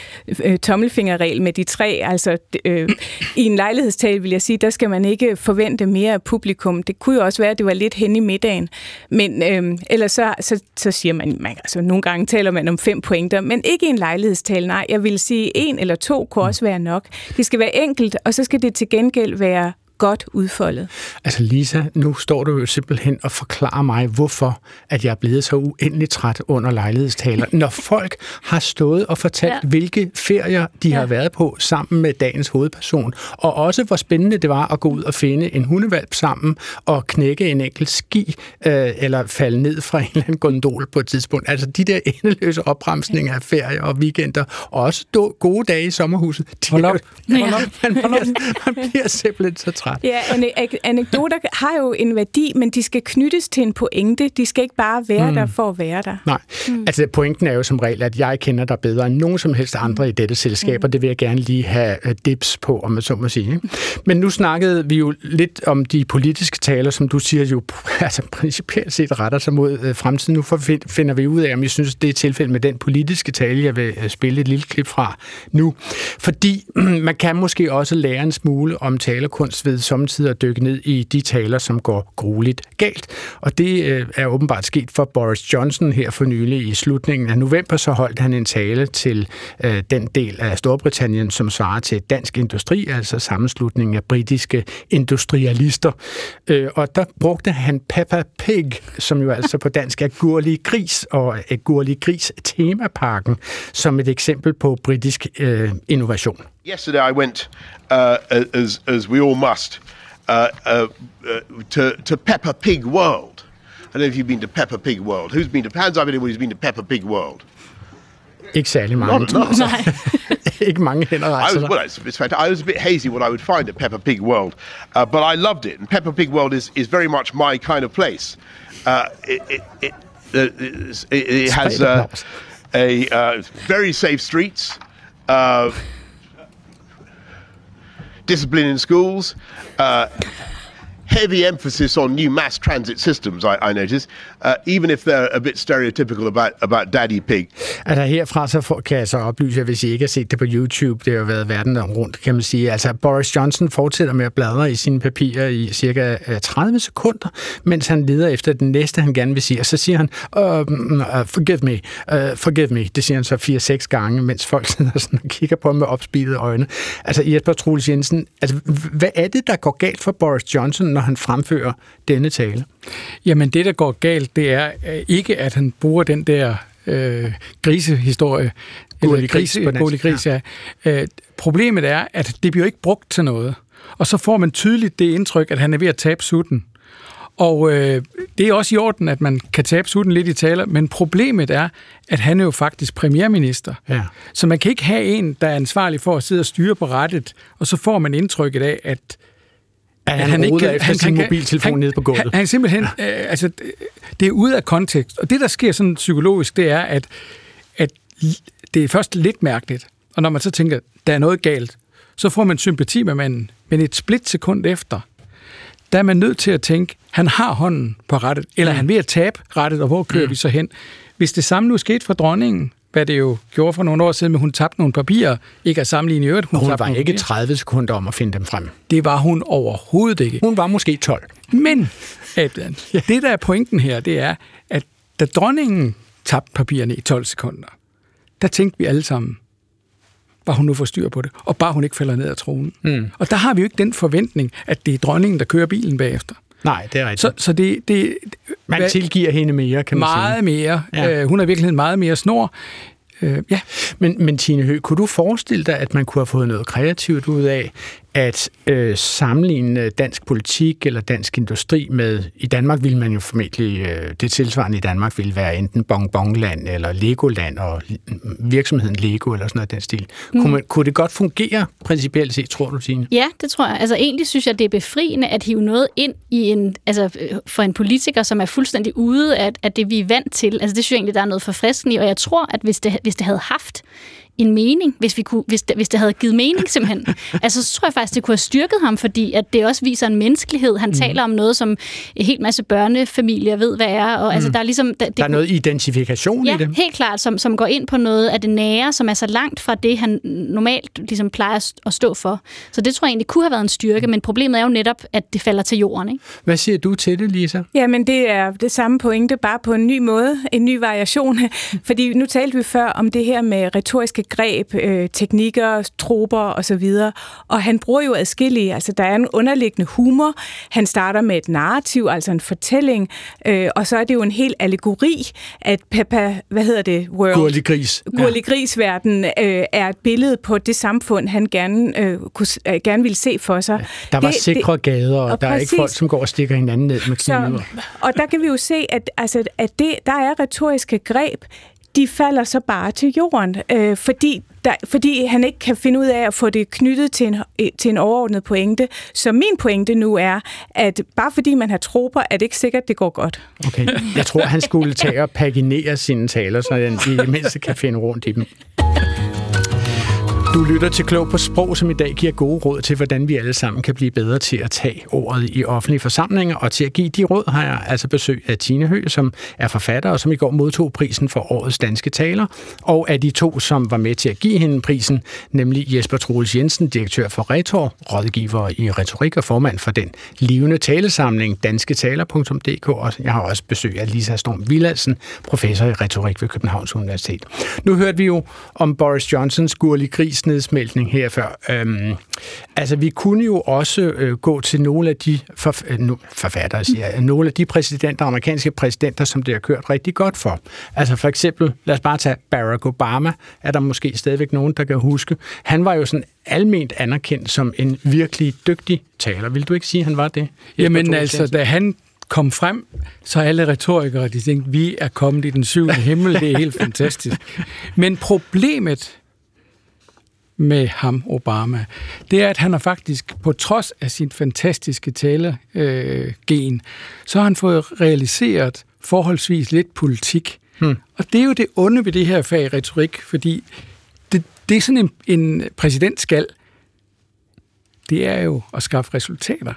øh, tommelfingerregel med de tre. Altså, øh, I en lejlighedstale vil jeg sige, der skal man ikke forvente mere af publikum. Det kunne jo også være, at det var lidt hen i middagen. Men øh, ellers så, så, så siger man, man, altså nogle gange taler man om fem pointer, men ikke i en lejlighedstale. Nej, jeg vil sige en eller to kunne også være nok. Det skal være enkelt, og så skal det til gengæld være godt udfoldet. Altså Lisa, nu står du jo simpelthen og forklarer mig, hvorfor at jeg er blevet så uendelig træt under lejlighedstaler. Når folk har stået og fortalt, ja. hvilke ferier de ja. har været på sammen med dagens hovedperson, og også hvor spændende det var at gå ud og finde en hundevalp sammen og knække en enkelt ski, øh, eller falde ned fra en eller anden gondol på et tidspunkt. Altså de der endeløse opremsninger af ferier og weekender, og også gode dage i sommerhuset. Hold op. Man, man, man, man bliver simpelthen så træt ret. Ja, anekdoter har jo en værdi, men de skal knyttes til en pointe. De skal ikke bare være mm. der for at være der. Nej, mm. altså pointen er jo som regel, at jeg kender dig bedre end nogen som helst andre i dette selskab, mm. og det vil jeg gerne lige have øh, dips på, om man så må sige. Men nu snakkede vi jo lidt om de politiske taler, som du siger jo altså principielt set retter sig mod øh, fremtiden. Nu finder vi ud af, om jeg synes, det er tilfældet med den politiske tale, jeg vil øh, spille et lille klip fra nu. Fordi man kan måske også lære en smule om talerkunst ved samtidig dykke ned i de taler, som går grueligt galt. Og det øh, er åbenbart sket for Boris Johnson her for nylig i slutningen af november, så holdt han en tale til øh, den del af Storbritannien, som svarer til Dansk Industri, altså sammenslutningen af britiske industrialister. Øh, og der brugte han Peppa Pig, som jo altså på dansk er Gurlig Gris, og øh, Gurlig Gris temaparken, som et eksempel på britisk øh, innovation. Yesterday I went, uh, as, as we all must, uh, uh, uh, to, to Peppa Pig World. I don't know if you've been to Peppa Pig World. Who's been to, hands up anyone who's been to Peppa Pig World? Ikke særlig mange. Not, not. Nej. ikke mange hænder I was, well, it's, it's fact, I was a bit hazy what I would find at Peppa Pig World, uh, but I loved it. And Peppa Pig World is, is very much my kind of place. Uh, it, it, it, it, it has uh, a uh, very safe streets. Discipline in schools, uh, heavy emphasis on new mass transit systems, I, I notice, uh, even if they're a bit stereotypical about, about Daddy Pig. Altså herfra så for, kan jeg så oplyse, hvis I ikke har set det på YouTube, det har jo været verden rundt, kan man sige. Altså Boris Johnson fortsætter med at bladre i sine papirer i cirka øh, 30 sekunder, mens han leder efter den næste, han gerne vil sige. Og så siger han, uh, forgive me, uh, forgive me. Det siger han så 4-6 gange, mens folk sidder sådan og kigger på ham med opspilede øjne. Altså Jesper Troels Jensen, altså, hvad er det, der går galt for Boris Johnson, når han fremfører denne tale? Jamen det, der går galt, det er øh, ikke, at han bruger den der øh, grisehistorie. Gurlig gris, gris, gris ja. ja. Øh, problemet er, at det bliver ikke brugt til noget. Og så får man tydeligt det indtryk, at han er ved at tabe sutten. Og øh, det er også i orden, at man kan tabe sutten lidt i taler, men problemet er, at han er jo faktisk premierminister. Ja. Så man kan ikke have en, der er ansvarlig for at sidde og styre på rettet, og så får man indtrykket af, at at han, han ikke kan, efter han, sin han, mobiltelefon han, nede på gulvet. Han, han simpelthen, øh, altså, det er ude af kontekst. Og det, der sker sådan psykologisk, det er, at, at det er først lidt mærkeligt. Og når man så tænker, der er noget galt, så får man sympati med manden. Men et split sekund efter, der er man nødt til at tænke, han har hånden på rettet, eller mm. han er ved at tabe rettet, og hvor kører mm. vi så hen? Hvis det samme nu skete for dronningen, hvad det jo gjorde for nogle år siden, men hun tabte nogle papirer, ikke at sammenligne i øvrigt. Hun, hun var ikke papirer. 30 sekunder om at finde dem frem. Det var hun overhovedet ikke. Hun var måske 12. Men, Adrian, ja. det der er pointen her, det er, at da dronningen tabte papirerne i 12 sekunder, der tænkte vi alle sammen, bare hun nu får styr på det, og bare hun ikke falder ned af tronen. Mm. Og der har vi jo ikke den forventning, at det er dronningen, der kører bilen bagefter. Nej, det er rigtigt. Så, så det, det, man hvad, tilgiver hende mere, kan man meget sige. Meget mere. Ja. Øh, hun er virkelig meget mere snor. Øh, ja. Men, men Tine Høgh, kunne du forestille dig, at man kunne have fået noget kreativt ud af at øh, sammenligne dansk politik eller dansk industri med, i Danmark ville man jo formentlig, øh, det tilsvarende i Danmark ville være enten bongbongland eller Legoland og virksomheden Lego eller sådan noget den stil. Mm. Kunne, man, kunne det godt fungere principielt set, tror du, Tine? Ja, det tror jeg. Altså egentlig synes jeg, det er befriende at hive noget ind i en, altså øh, for en politiker, som er fuldstændig ude af, af det, vi er vant til. Altså det synes jeg egentlig, der er noget forfriskende i, og jeg tror, at hvis det, hvis det havde haft en mening, hvis, vi kunne, hvis, det, hvis det havde givet mening simpelthen. altså, så tror jeg faktisk, det kunne have styrket ham, fordi at det også viser en menneskelighed. Han mm. taler om noget, som en helt masse børnefamilier ved, hvad er. Og, mm. altså, der, er ligesom, der, det, der er noget identifikation ja, i det. helt klart, som, som går ind på noget af det nære, som er så langt fra det, han normalt ligesom plejer at stå for. Så det tror jeg egentlig kunne have været en styrke, men problemet er jo netop, at det falder til jorden. Ikke? Hvad siger du til det, Lisa? Jamen, det er det samme pointe, bare på en ny måde, en ny variation. Fordi nu talte vi før om det her med retoriske greb, øh, teknikker, troper osv. Og han bruger jo adskillige, altså der er en underliggende humor. Han starter med et narrativ, altså en fortælling, øh, og så er det jo en helt allegori, at Peppa, hvad hedder det? World, Gurli Gris. Gurli Gris-verden øh, er et billede på det samfund, han gerne, øh, kunne, øh, gerne ville se for sig. Ja, der var det, sikre det, gader, og, og der præcis, er ikke folk, som går og stikker hinanden ned med knive. Og der kan vi jo se, at, altså, at det, der er retoriske greb, de falder så bare til jorden, øh, fordi, der, fordi han ikke kan finde ud af at få det knyttet til en, øh, til en overordnet pointe. Så min pointe nu er, at bare fordi man har troper, er det ikke sikkert, det går godt. Okay. Jeg tror, han skulle tage og paginere sine taler, så han i det mindste kan finde rundt i dem. Du lytter til Klog på Sprog, som i dag giver gode råd til, hvordan vi alle sammen kan blive bedre til at tage ordet i offentlige forsamlinger. Og til at give de råd har jeg altså besøg af Tine Høgh, som er forfatter, og som i går modtog prisen for årets danske taler. Og af de to, som var med til at give hende prisen, nemlig Jesper Troels Jensen, direktør for Retor, rådgiver i retorik og formand for den levende talesamling dansketaler.dk. Og jeg har også besøg af Lisa Storm Villadsen, professor i retorik ved Københavns Universitet. Nu hørte vi jo om Boris Johnsons gurlige gris isnedsmeltning her før. Øhm, altså, vi kunne jo også øh, gå til nogle af de forf- øh, forfattere, siger jeg, nogle af de præsidenter, amerikanske præsidenter, som det har kørt rigtig godt for. Altså for eksempel, lad os bare tage Barack Obama, er der måske stadigvæk nogen, der kan huske. Han var jo sådan alment anerkendt som en virkelig dygtig taler. Vil du ikke sige, at han var det? Jamen altså, da han kom frem, så alle retorikere, de tænkte, vi er kommet i den syvende himmel, det er helt fantastisk. Men problemet med ham, Obama, det er, at han har faktisk, på trods af sin fantastiske talergen, øh, så har han fået realiseret forholdsvis lidt politik. Hmm. Og det er jo det onde ved det her fag retorik, fordi det, det er sådan en, en præsident skal, det er jo at skaffe resultater.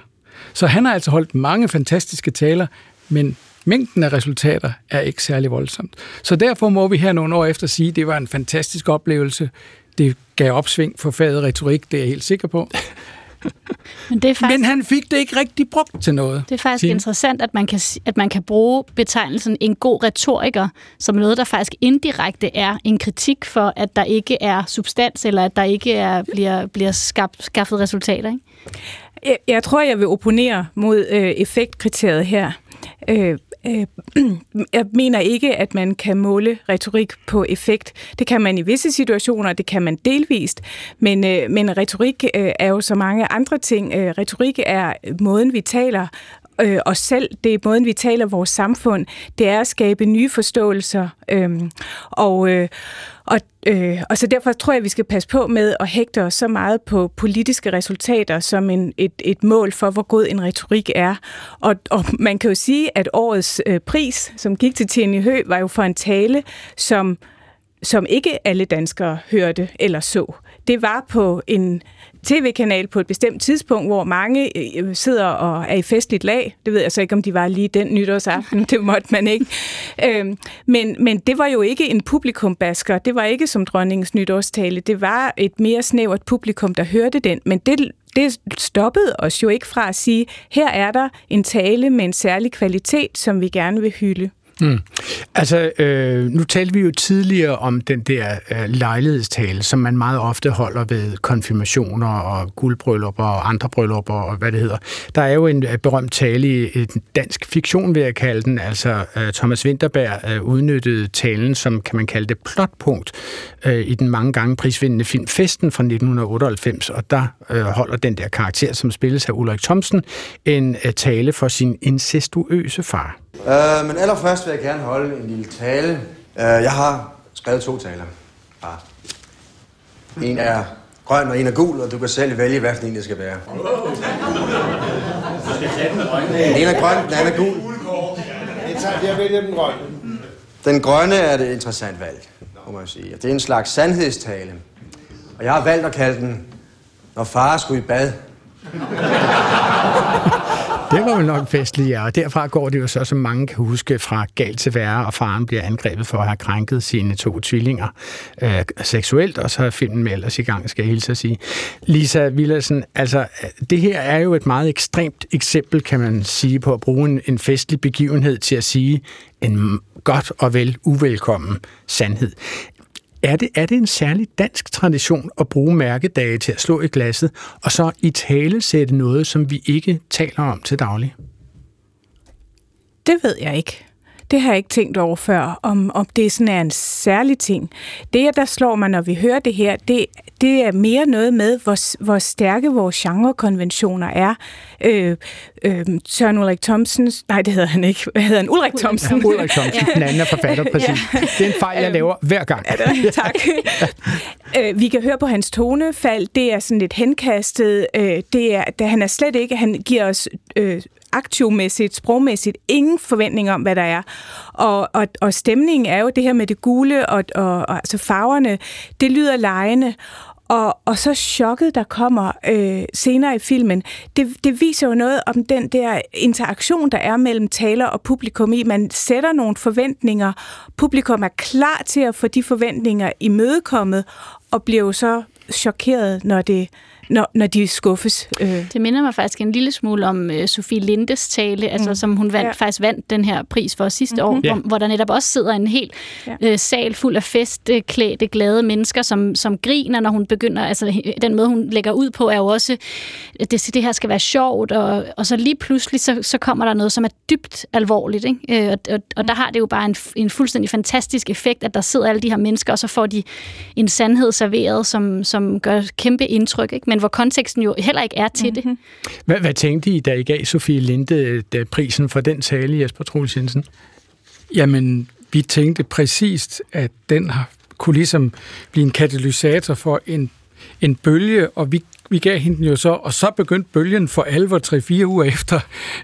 Så han har altså holdt mange fantastiske taler, men mængden af resultater er ikke særlig voldsomt. Så derfor må vi her nogle år efter sige, at det var en fantastisk oplevelse det gav opsving for faget retorik, det er jeg helt sikker på. Men, det er faktisk, Men han fik det ikke rigtig brugt til noget. Det er faktisk Tine. interessant, at man, kan, at man kan bruge betegnelsen en god retoriker som noget, der faktisk indirekte er en kritik for, at der ikke er substans, eller at der ikke er, bliver, bliver skabt, skaffet resultater. Ikke? Jeg, jeg tror, jeg vil opponere mod øh, effektkriteriet her. Øh, Øh, jeg mener ikke, at man kan måle retorik på effekt. Det kan man i visse situationer, det kan man delvist, men, øh, men retorik øh, er jo så mange andre ting. Øh, retorik er måden, vi taler øh, os selv, det er måden, vi taler vores samfund, det er at skabe nye forståelser. Øh, og, øh, og, øh, og så derfor tror jeg, at vi skal passe på med at hægte os så meget på politiske resultater som en, et, et mål for, hvor god en retorik er. Og, og man kan jo sige, at årets øh, pris, som gik til Tine Hø, var jo for en tale, som som ikke alle danskere hørte eller så. Det var på en tv-kanal på et bestemt tidspunkt, hvor mange øh, sidder og er i festligt lag. Det ved jeg så ikke, om de var lige den nytårsaften. Det måtte man ikke. Øhm, men, men det var jo ikke en publikumbasker. Det var ikke som dronningens nytårstale. Det var et mere snævert publikum, der hørte den. Men det, det stoppede os jo ikke fra at sige, her er der en tale med en særlig kvalitet, som vi gerne vil hylde. Mm. Altså, øh, nu talte vi jo tidligere om den der øh, lejlighedstale, som man meget ofte holder ved konfirmationer og guldbryllupper og andre bryllupper og hvad det hedder. Der er jo en øh, berømt tale i en dansk fiktion, vil jeg kalde den. Altså, øh, Thomas Winterberg øh, udnyttede talen som, kan man kalde det, plotpunkt øh, i den mange gange prisvindende film Festen fra 1998, og der øh, holder den der karakter, som spilles af Ulrik Thomsen, en øh, tale for sin incestuøse far. Uh, men allerførst vil jeg gerne holde en lille tale. Uh, jeg har skrevet to taler. Bare. En er grøn og en er gul, og du kan selv vælge, hvad for en det skal være. Den ene er grøn, den anden er gul. Jeg vælger den grønne. Den grønne er det interessant valg, må man sige. Det er en slags sandhedstale. Og jeg har valgt at kalde den, når far skulle i bad. Det var vel nok festligt, ja. Og derfra går det jo så, som mange kan huske, fra galt til værre, og faren bliver angrebet for at have krænket sine to tvillinger øh, seksuelt, og så er filmen med ellers i gang, skal jeg hilse at sige. Lisa Villersen, altså det her er jo et meget ekstremt eksempel, kan man sige, på at bruge en, en festlig begivenhed til at sige en godt og vel uvelkommen sandhed. Er det, er det en særlig dansk tradition at bruge mærkedage til at slå i glasset, og så i tale sætte noget, som vi ikke taler om til daglig? Det ved jeg ikke. Det har jeg ikke tænkt over før, om, om det sådan er en særlig ting. Det, der slår mig, når vi hører det her, det, det er mere noget med, hvor, hvor stærke vores genrekonventioner er. Øh, øh, Søren Ulrik Thomsen, nej, det hedder han ikke. Hvad hedder han? Ulrik Thomsen. Ja, Ulrik Thomsen, den anden er forfatter, præcis. Ja. Det er en fejl, jeg laver hver gang. Ja, tak. øh, vi kan høre på hans tonefald, det er sådan lidt henkastet. Øh, det er, det, han er slet ikke, han giver os øh, aktivmæssigt, sprogmæssigt, ingen forventning om, hvad der er. Og, og, og stemningen er jo det her med det gule, og, og, og altså farverne, det lyder lejende. Og, og så chokket, der kommer øh, senere i filmen, det, det viser jo noget om den der interaktion, der er mellem taler og publikum i. Man sætter nogle forventninger. Publikum er klar til at få de forventninger imødekommet, og bliver jo så chokeret, når det, når, når de skuffes. Øh. Det minder mig faktisk en lille smule om uh, Sofie Lindes tale, altså, mm. som hun vandt, ja. faktisk vandt den her pris for sidste mm-hmm. år, ja. hvor, hvor der netop også sidder en helt ja. uh, sal fuld af festklædte, glade mennesker, som, som griner, når hun begynder, altså den måde, hun lægger ud på, er jo også, det, det her skal være sjovt, og, og så lige pludselig, så, så kommer der noget, som er dybt alvorligt, ikke? Uh, og, og, og der har det jo bare en, en fuldstændig fantastisk effekt, at der sidder alle de her mennesker, og så får de en sandhed serveret, som, som gør kæmpe indtryk, ikke? Men men hvor konteksten jo heller ikke er til mm-hmm. det. Hvad, hvad tænkte I, da I gav Sofie Linde prisen for den tale, Jesper Troels Jensen? Jamen, vi tænkte præcist, at den har, kunne ligesom blive en katalysator for en, en bølge, og vi, vi gav hende den jo så, og så begyndte bølgen for alvor 3-4 uger efter,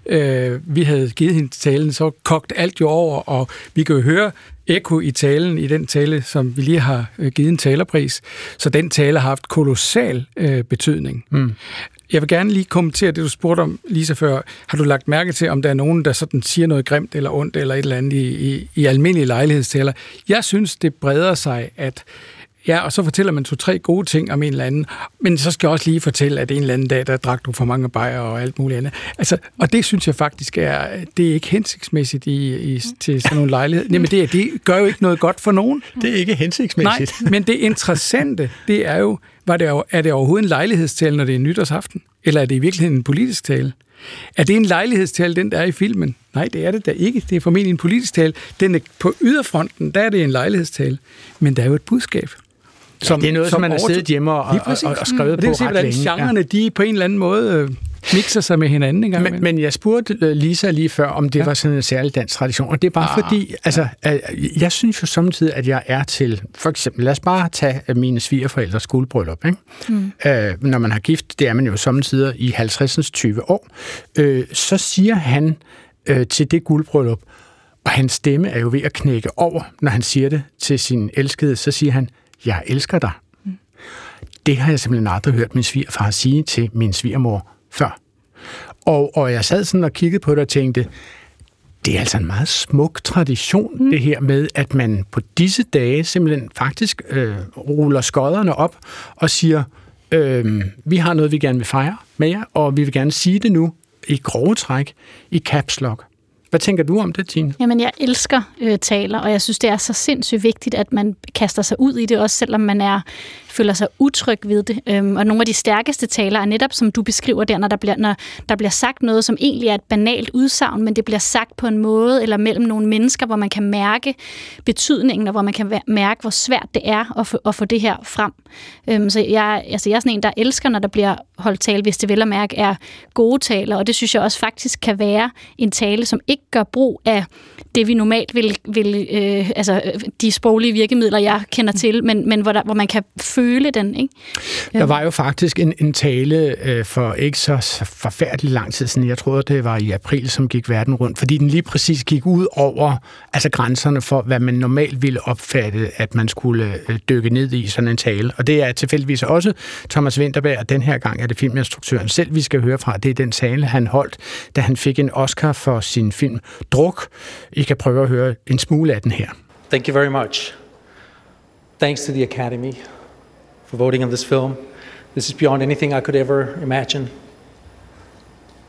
øh, vi havde givet hende talen, så kogt alt jo over, og vi kan jo høre ekko i talen, i den tale, som vi lige har øh, givet en talerpris. Så den tale har haft kolossal øh, betydning. Mm. Jeg vil gerne lige kommentere det, du spurgte om lige så før. Har du lagt mærke til, om der er nogen, der sådan siger noget grimt eller ondt eller et eller andet i, i, i almindelige lejlighedstaler? Jeg synes, det breder sig, at Ja, og så fortæller man to-tre gode ting om en eller anden, men så skal jeg også lige fortælle, at en eller anden dag, der drak du for mange bajer og alt muligt andet. Altså, og det synes jeg faktisk er, det er ikke hensigtsmæssigt i, i, til sådan nogle lejligheder. Jamen, det, det gør jo ikke noget godt for nogen. Det er ikke hensigtsmæssigt. Nej, men det interessante, det er jo, var det, er det overhovedet en lejlighedstale, når det er nytårsaften? Eller er det i virkeligheden en politisk tale? Er det en lejlighedstale, den der er i filmen? Nej, det er det da ikke. Det er formentlig en politisk tale. Den er på yderfronten, der er det en lejlighedstale. Men der er jo et budskab. Som, ja, det er noget, som, som man har siddet hjemme og, og, og, og skrevet mm. på det ret længe. genrerne, ja. de på en eller anden måde øh, mixer sig med hinanden engang. Men, men jeg spurgte øh, Lisa lige før, om det ja. var sådan en særlig dansk tradition, og det er bare ah, fordi, altså, ja. jeg synes jo samtidig, at jeg er til, for eksempel, lad os bare tage øh, mine svigerforældres skuldbryllup, ikke? Mm. Øh, når man har gift, det er man jo samtidig i 50'ens 20 år, øh, så siger han øh, til det guldbryllup, og hans stemme er jo ved at knække over, når han siger det til sin elskede, så siger han, jeg elsker dig. Mm. Det har jeg simpelthen aldrig hørt min svigerfar sige til min svigermor før. Og, og jeg sad sådan og kiggede på det og tænkte, det er altså en meget smuk tradition, mm. det her med, at man på disse dage simpelthen faktisk øh, ruller skodderne op og siger, øh, vi har noget, vi gerne vil fejre med jer, og vi vil gerne sige det nu i grove træk i caps lock. Hvad tænker du om det, Tine? Jamen, jeg elsker øh, taler, og jeg synes, det er så sindssygt vigtigt, at man kaster sig ud i det, også selvom man er føler sig utryg ved det. Øhm, og nogle af de stærkeste taler er netop, som du beskriver der, når der, bliver, når der bliver sagt noget, som egentlig er et banalt udsagn, men det bliver sagt på en måde, eller mellem nogle mennesker, hvor man kan mærke betydningen, og hvor man kan mærke, hvor svært det er at få, at få det her frem. Øhm, så jeg, altså jeg er sådan en, der elsker, når der bliver holdt tale, hvis det vel at mærke er gode taler, og det synes jeg også faktisk kan være en tale, som ikke gør brug af det, vi normalt vil, vil øh, altså de sproglige virkemidler, jeg kender til, men, men hvor, der, hvor man kan føle den. Ikke? Der var jo faktisk en, en tale øh, for ikke så forfærdelig lang tid siden, jeg tror det var i april, som gik verden rundt, fordi den lige præcis gik ud over altså grænserne for, hvad man normalt ville opfatte, at man skulle øh, dykke ned i sådan en tale. Og det er tilfældigvis også Thomas Winterberg, og den her gang er det filminstruktøren selv, vi skal høre fra. Det er den tale, han holdt, da han fik en Oscar for sin film Druk. I kan prøve at høre en smule af den her. Thank you very much. Thanks to the Academy for voting on this film. This is beyond anything I could ever imagine.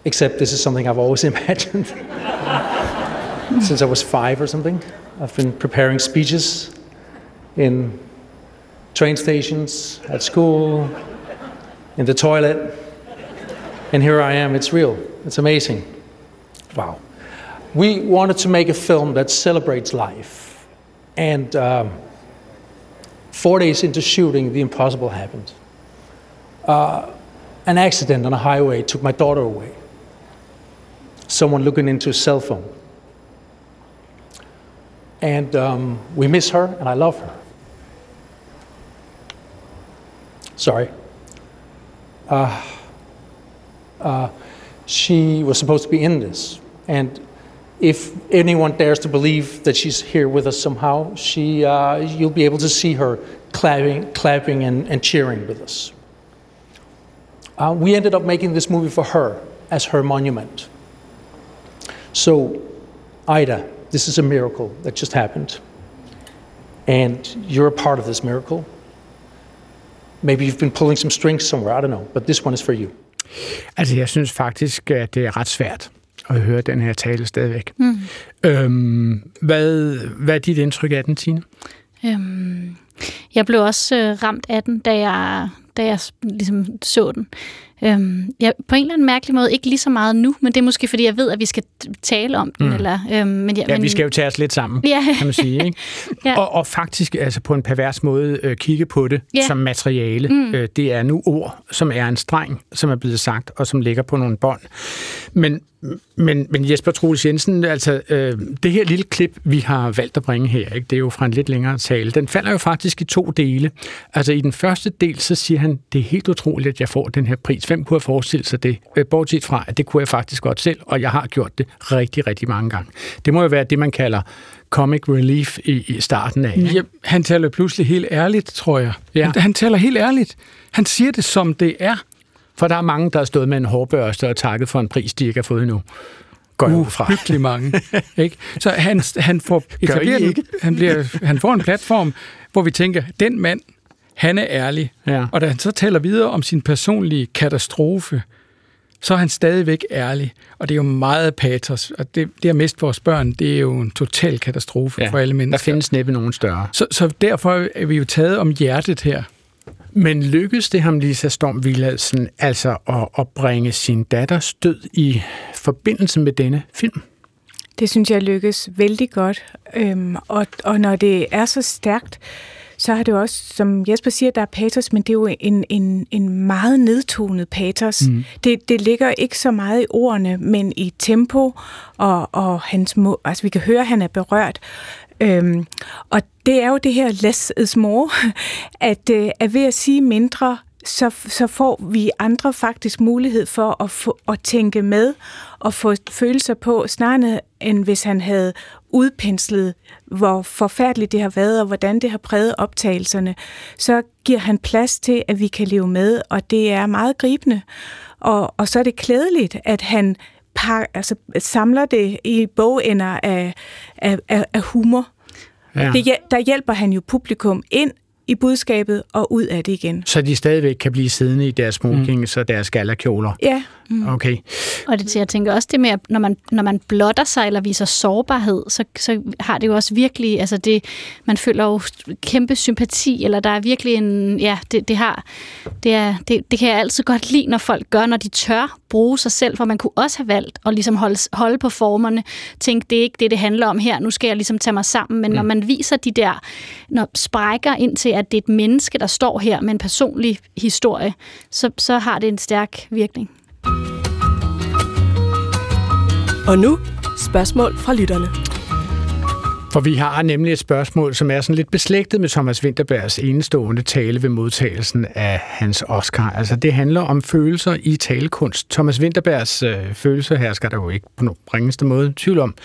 Except this is something I've always imagined. Since I was five or something, I've been preparing speeches in train stations, at school, in the toilet. And here I am. It's real. It's amazing. Wow. We wanted to make a film that celebrates life. And um, Four days into shooting, the impossible happened. Uh, an accident on a highway took my daughter away. Someone looking into a cell phone. And um, we miss her, and I love her. Sorry. Uh, uh, she was supposed to be in this. And if anyone dares to believe that she's here with us somehow, she, uh, you'll be able to see her clapping, clapping and, and cheering with us. Uh, we ended up making this movie for her as her monument. So, Ida, this is a miracle that just happened. And you're a part of this miracle. Maybe you've been pulling some strings somewhere, I don't know, but this one is for you. Altså, jeg synes faktisk, at det er ret svært at høre den her tale stadigvæk. Mm. Øhm, hvad, hvad er dit indtryk af den, Tine? Øhm, jeg blev også øh, ramt af den, da jeg, da jeg ligesom så den. Øhm, jeg, på en eller anden mærkelig måde, ikke lige så meget nu, men det er måske fordi, jeg ved, at vi skal tale om den. Mm. Eller, øhm, men ja, ja, men, vi skal jo tage os lidt sammen, ja. kan man sige. Ikke? ja. og, og faktisk altså på en pervers måde øh, kigge på det ja. som materiale. Mm. Øh, det er nu ord, som er en streng, som er blevet sagt, og som ligger på nogle bånd. Men, men, men Jesper Troels Jensen, altså øh, det her lille klip, vi har valgt at bringe her, ikke, det er jo fra en lidt længere tale, den falder jo faktisk i to dele. Altså i den første del, så siger han, det er helt utroligt, at jeg får den her pris. Hvem kunne have forestillet sig det? Øh, bortset fra, at det kunne jeg faktisk godt selv, og jeg har gjort det rigtig, rigtig mange gange. Det må jo være det, man kalder comic relief i, i starten af. Ja, han taler pludselig helt ærligt, tror jeg. Ja. Han, han taler helt ærligt. Han siger det, som det er. For der er mange, der har stået med en hårbørste og takket for en pris, de ikke har fået endnu. Går uh, fra. mange. ikke? Så han, han, får etableret, han, bliver, han får en platform, hvor vi tænker, den mand, han er ærlig. Ja. Og da han så taler videre om sin personlige katastrofe, så er han stadigvæk ærlig. Og det er jo meget patos. Og det, det at miste vores børn, det er jo en total katastrofe ja, for alle mennesker. Der findes næppe nogen større. Så, så derfor er vi jo taget om hjertet her. Men lykkedes det ham, Lisa Storm Villadsen, altså at, at bringe sin datters død i forbindelse med denne film? Det synes jeg lykkes vældig godt. Øhm, og, og når det er så stærkt, så har det også, som Jesper siger, der er patos, men det er jo en, en, en meget nedtonet patos. Mm. Det, det ligger ikke så meget i ordene, men i tempo, og, og hans må, altså vi kan høre, at han er berørt. Øhm, og det er jo det her less is more, at, øh, at ved at sige mindre, så, så får vi andre faktisk mulighed for at, få, at tænke med og få følelser på, snarere end hvis han havde udpenslet, hvor forfærdeligt det har været, og hvordan det har præget optagelserne, så giver han plads til, at vi kan leve med, og det er meget gribende. Og, og så er det klædeligt, at han par, altså, samler det i bogender af, af, af, af humor. Ja. Det, der hjælper han jo publikum ind i budskabet og ud af det igen. Så de stadigvæk kan blive siddende i deres smoking, mm. og deres gallerkjoler. Ja, Mm. Okay. Og det, jeg tænker også det med, at når man, når man blotter sig eller viser sårbarhed, så, så har det jo også virkelig, altså det, man føler jo kæmpe sympati, eller der er virkelig en, ja, det, det har, det, er, det, det kan jeg altid godt lide, når folk gør, når de tør bruge sig selv, for man kunne også have valgt at ligesom holde, holde på formerne, tænke, det er ikke det, det handler om her, nu skal jeg ligesom tage mig sammen, men mm. når man viser de der, når sprækker ind til, at det er et menneske, der står her med en personlig historie, så, så har det en stærk virkning. Og nu spørgsmål fra lytterne. For vi har nemlig et spørgsmål, som er sådan lidt beslægtet med Thomas Winterbergs enestående tale ved modtagelsen af hans Oscar. Altså det handler om følelser i talekunst. Thomas Winterbergs øh, følelser her skal der jo ikke på nogen ringeste måde tvivl om,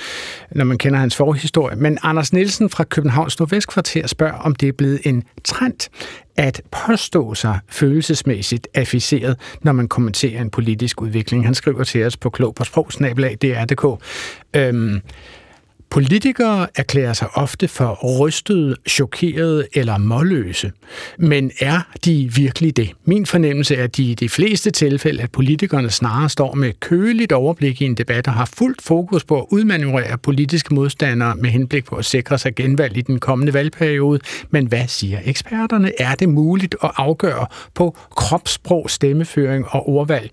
når man kender hans forhistorie. Men Anders Nielsen fra Københavns Nordvestkvarter spørger, om det er blevet en trend at påstå sig følelsesmæssigt afficeret, når man kommenterer en politisk udvikling. Han skriver til os på klog på sprogsnabelag, dr.dk. Øhm, Politikere erklærer sig ofte for rystede, chokerede eller målløse. Men er de virkelig det? Min fornemmelse er, at de i de fleste tilfælde, at politikerne snarere står med køligt overblik i en debat og har fuldt fokus på at udmanøvrere politiske modstandere med henblik på at sikre sig genvalg i den kommende valgperiode. Men hvad siger eksperterne? Er det muligt at afgøre på kropssprog, stemmeføring og ordvalg,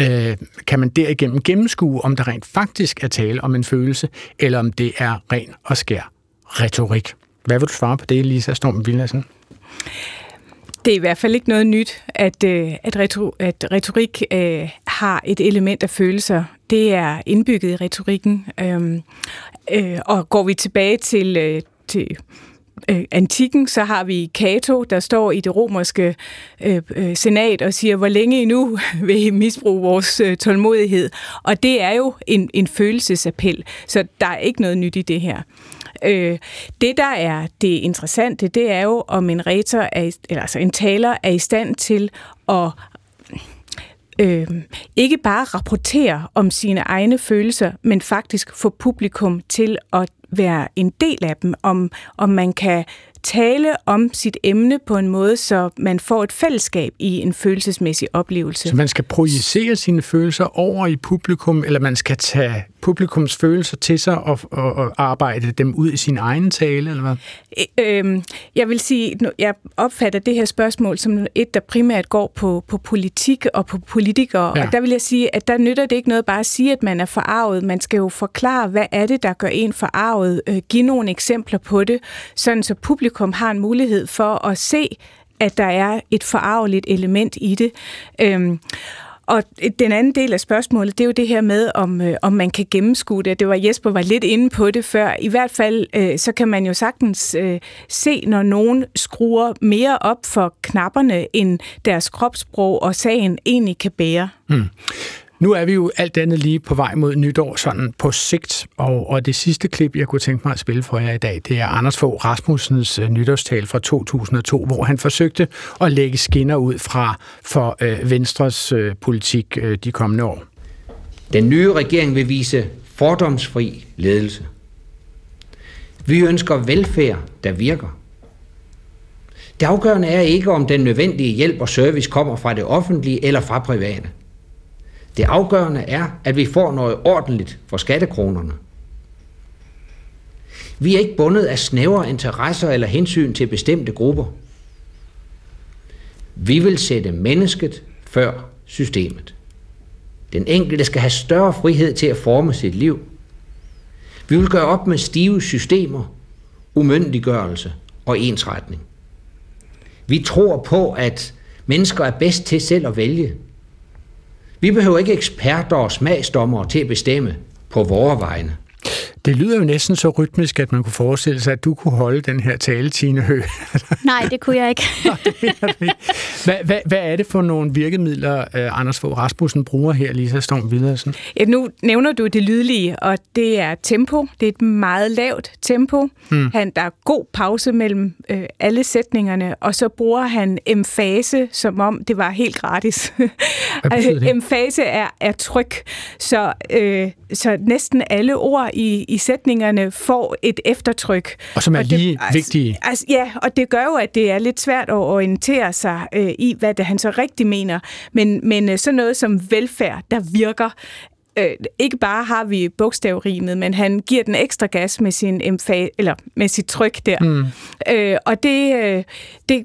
øh, kan man derigennem gennemskue, om der rent faktisk er tale om en følelse, eller om det er ren og skær retorik. Hvad vil du svare på det, Lisa Storm Villadsen? Det er i hvert fald ikke noget nyt, at, øh, at, retro, at retorik øh, har et element af følelser. Det er indbygget i retorikken. Øhm, øh, og går vi tilbage til, øh, til øh, antikken, så har vi Cato, der står i det romerske øh, øh, senat og siger, hvor længe endnu vil I misbruge vores øh, tålmodighed? Og det er jo en, en følelsesappel, så der er ikke noget nyt i det her. Øh, det, der er det interessante, det er jo, om en retor, er, eller altså en taler, er i stand til at øh, ikke bare rapportere om sine egne følelser, men faktisk få publikum til at være en del af dem, om, om man kan tale om sit emne på en måde, så man får et fællesskab i en følelsesmæssig oplevelse. Så man skal projicere sine følelser over i publikum, eller man skal tage publikums følelser til sig og, og, og arbejde dem ud i sin egen tale, eller hvad? Øh, jeg vil sige, jeg opfatter det her spørgsmål som et, der primært går på, på politik og på politikere, ja. og der vil jeg sige, at der nytter det ikke noget bare at sige, at man er forarvet. Man skal jo forklare, hvad er det, der gør en forarvet, øh, give nogle eksempler på det, sådan så publikum har en mulighed for at se, at der er et forarveligt element i det. Øhm, og den anden del af spørgsmålet, det er jo det her med, om, øh, om man kan gennemskue det. Det var Jesper var lidt inde på det før. I hvert fald, øh, så kan man jo sagtens øh, se, når nogen skruer mere op for knapperne, end deres kropssprog og sagen egentlig kan bære. Mm. Nu er vi jo alt andet lige på vej mod nytår sådan på sigt, og, og det sidste klip, jeg kunne tænke mig at spille for jer i dag, det er Anders Fogh Rasmussens øh, nytårstal fra 2002, hvor han forsøgte at lægge skinner ud fra for øh, Venstres øh, politik øh, de kommende år. Den nye regering vil vise fordomsfri ledelse. Vi ønsker velfærd, der virker. Det afgørende er ikke, om den nødvendige hjælp og service kommer fra det offentlige eller fra private. Det afgørende er, at vi får noget ordentligt for skattekronerne. Vi er ikke bundet af snævre interesser eller hensyn til bestemte grupper. Vi vil sætte mennesket før systemet. Den enkelte skal have større frihed til at forme sit liv. Vi vil gøre op med stive systemer, umyndiggørelse og ensretning. Vi tror på, at mennesker er bedst til selv at vælge, vi behøver ikke eksperter og smagsdommere til at bestemme på vores vegne. Det lyder jo næsten så rytmisk, at man kunne forestille sig, at du kunne holde den her tale, Tine Hø. Nej, det kunne jeg ikke. hvad, hvad, hvad er det for nogle virkemidler, uh, Anders Fogh Rasmussen bruger her, Lisa Storm Vidersen? Ja, nu nævner du det lydlige, og det er tempo. Det er et meget lavt tempo. Hmm. Han, der er god pause mellem uh, alle sætningerne, og så bruger han emfase, som om det var helt gratis. Hvad emfase er, er tryk, så, uh, så næsten alle ord i, i sætningerne får et eftertryk. Og som er og lige altså, vigtige. Altså, ja, og det gør jo, at det er lidt svært at orientere sig øh, i, hvad det han så rigtig mener. Men, men øh, sådan noget som velfærd, der virker, øh, ikke bare har vi bogstavrimet, men han giver den ekstra gas med sin emfa eller med sit tryk der. Mm. Øh, og det, øh, det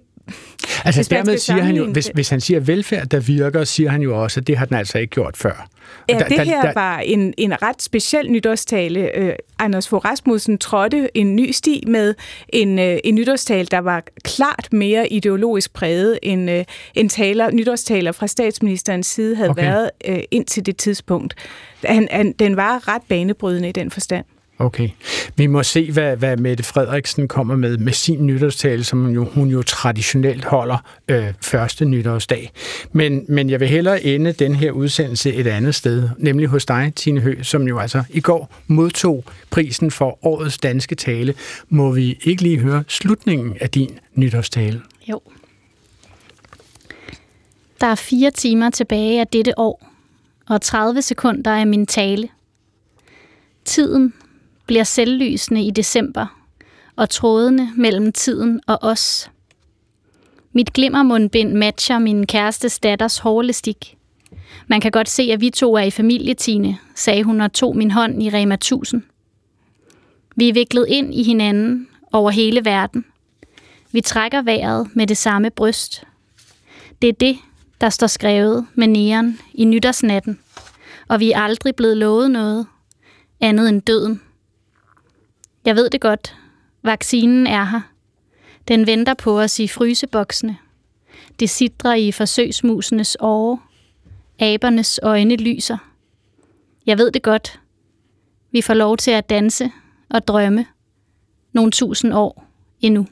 Altså dermed siger han jo, hvis, hvis han siger velfærd, der virker, siger han jo også, at det har den altså ikke gjort før. Ja, der, det her der, var en, en ret speciel nytårstale. Øh, Anders Fogh Rasmussen trådte en ny sti med en, øh, en nytårstale, der var klart mere ideologisk præget, end, øh, en taler, nytårstaler fra statsministerens side havde okay. været øh, indtil det tidspunkt. Han, han, den var ret banebrydende i den forstand. Okay. Vi må se, hvad, hvad Mette Frederiksen kommer med med sin nytårstale, som hun jo, hun jo traditionelt holder øh, første nytårsdag. Men, men jeg vil hellere ende den her udsendelse et andet sted, nemlig hos dig, Tine Hø, som jo altså i går modtog prisen for årets danske tale. Må vi ikke lige høre slutningen af din nytårstale? Jo. Der er fire timer tilbage af dette år, og 30 sekunder af min tale. Tiden bliver selvlysende i december, og trådene mellem tiden og os. Mit glimmermundbind matcher min kærestes datters hårlestik. Man kan godt se, at vi to er i familietine, sagde hun og tog min hånd i Rema 1000. Vi er viklet ind i hinanden over hele verden. Vi trækker vejret med det samme bryst. Det er det, der står skrevet med næren i nytårsnatten, og vi er aldrig blevet lovet noget andet end døden. Jeg ved det godt. Vaccinen er her. Den venter på os i fryseboksene. Det sidder i forsøgsmusenes åre. Abernes øjne lyser. Jeg ved det godt. Vi får lov til at danse og drømme nogle tusind år endnu.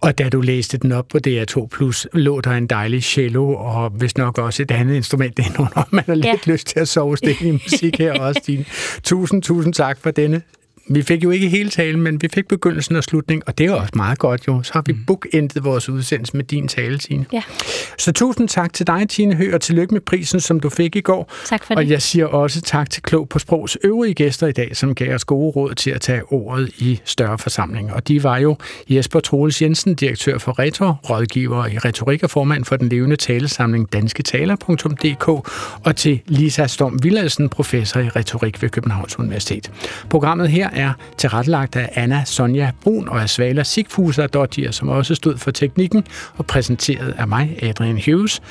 Og da du læste den op på DR2+, Plus, lå der en dejlig cello, og hvis nok også et andet instrument indenunder. Man har lidt ja. lyst til at sove stille i musik her også, Stine. Tusind, tusind tak for denne vi fik jo ikke hele talen, men vi fik begyndelsen og slutningen, og det er også meget godt jo. Så har vi mm. bookendet vores udsendelse med din tale, Tine. Ja. Så tusind tak til dig, Tine Høgh, og tillykke med prisen, som du fik i går. Tak for det. Og jeg siger også tak til Klog på Sprogs øvrige gæster i dag, som gav os gode råd til at tage ordet i større forsamlinger. Og de var jo Jesper Troels Jensen, direktør for Retor, rådgiver i retorik og formand for den levende talesamling dansketaler.dk, og til Lisa Storm Villadsen, professor i retorik ved Københavns Universitet. Programmet her er tilrettelagt af Anna Sonja Brun og af Svala Sigfuser Dottier, som også stod for teknikken og præsenteret af mig, Adrian Hughes.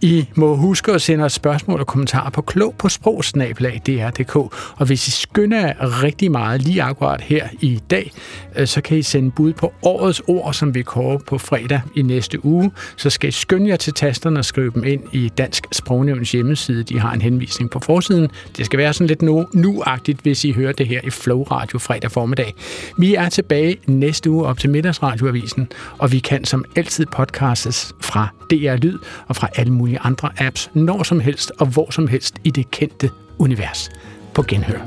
I må huske at sende os spørgsmål og kommentarer på klog på sprogsnabelag.dr.dk, og hvis I skynder rigtig meget lige akkurat her i dag, øh, så kan I sende bud på årets ord, som vi kårer på fredag i næste uge. Så skal I skynde jer til tasterne og skrive dem ind i Dansk Sprognævns hjemmeside. De har en henvisning på forsiden. Det skal være sådan lidt nu, nuagtigt, hvis I hører det her i Flow Radio fredag formiddag. Vi er tilbage næste uge op til middagsradioavisen, og vi kan som altid podcastes fra DR Lyd og fra alle mulige andre apps, når som helst og hvor som helst i det kendte univers. På genhør.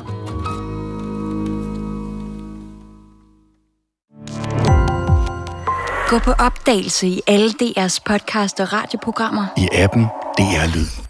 Gå på opdagelse i alle DR's podcast og radioprogrammer. I appen DR Lyd.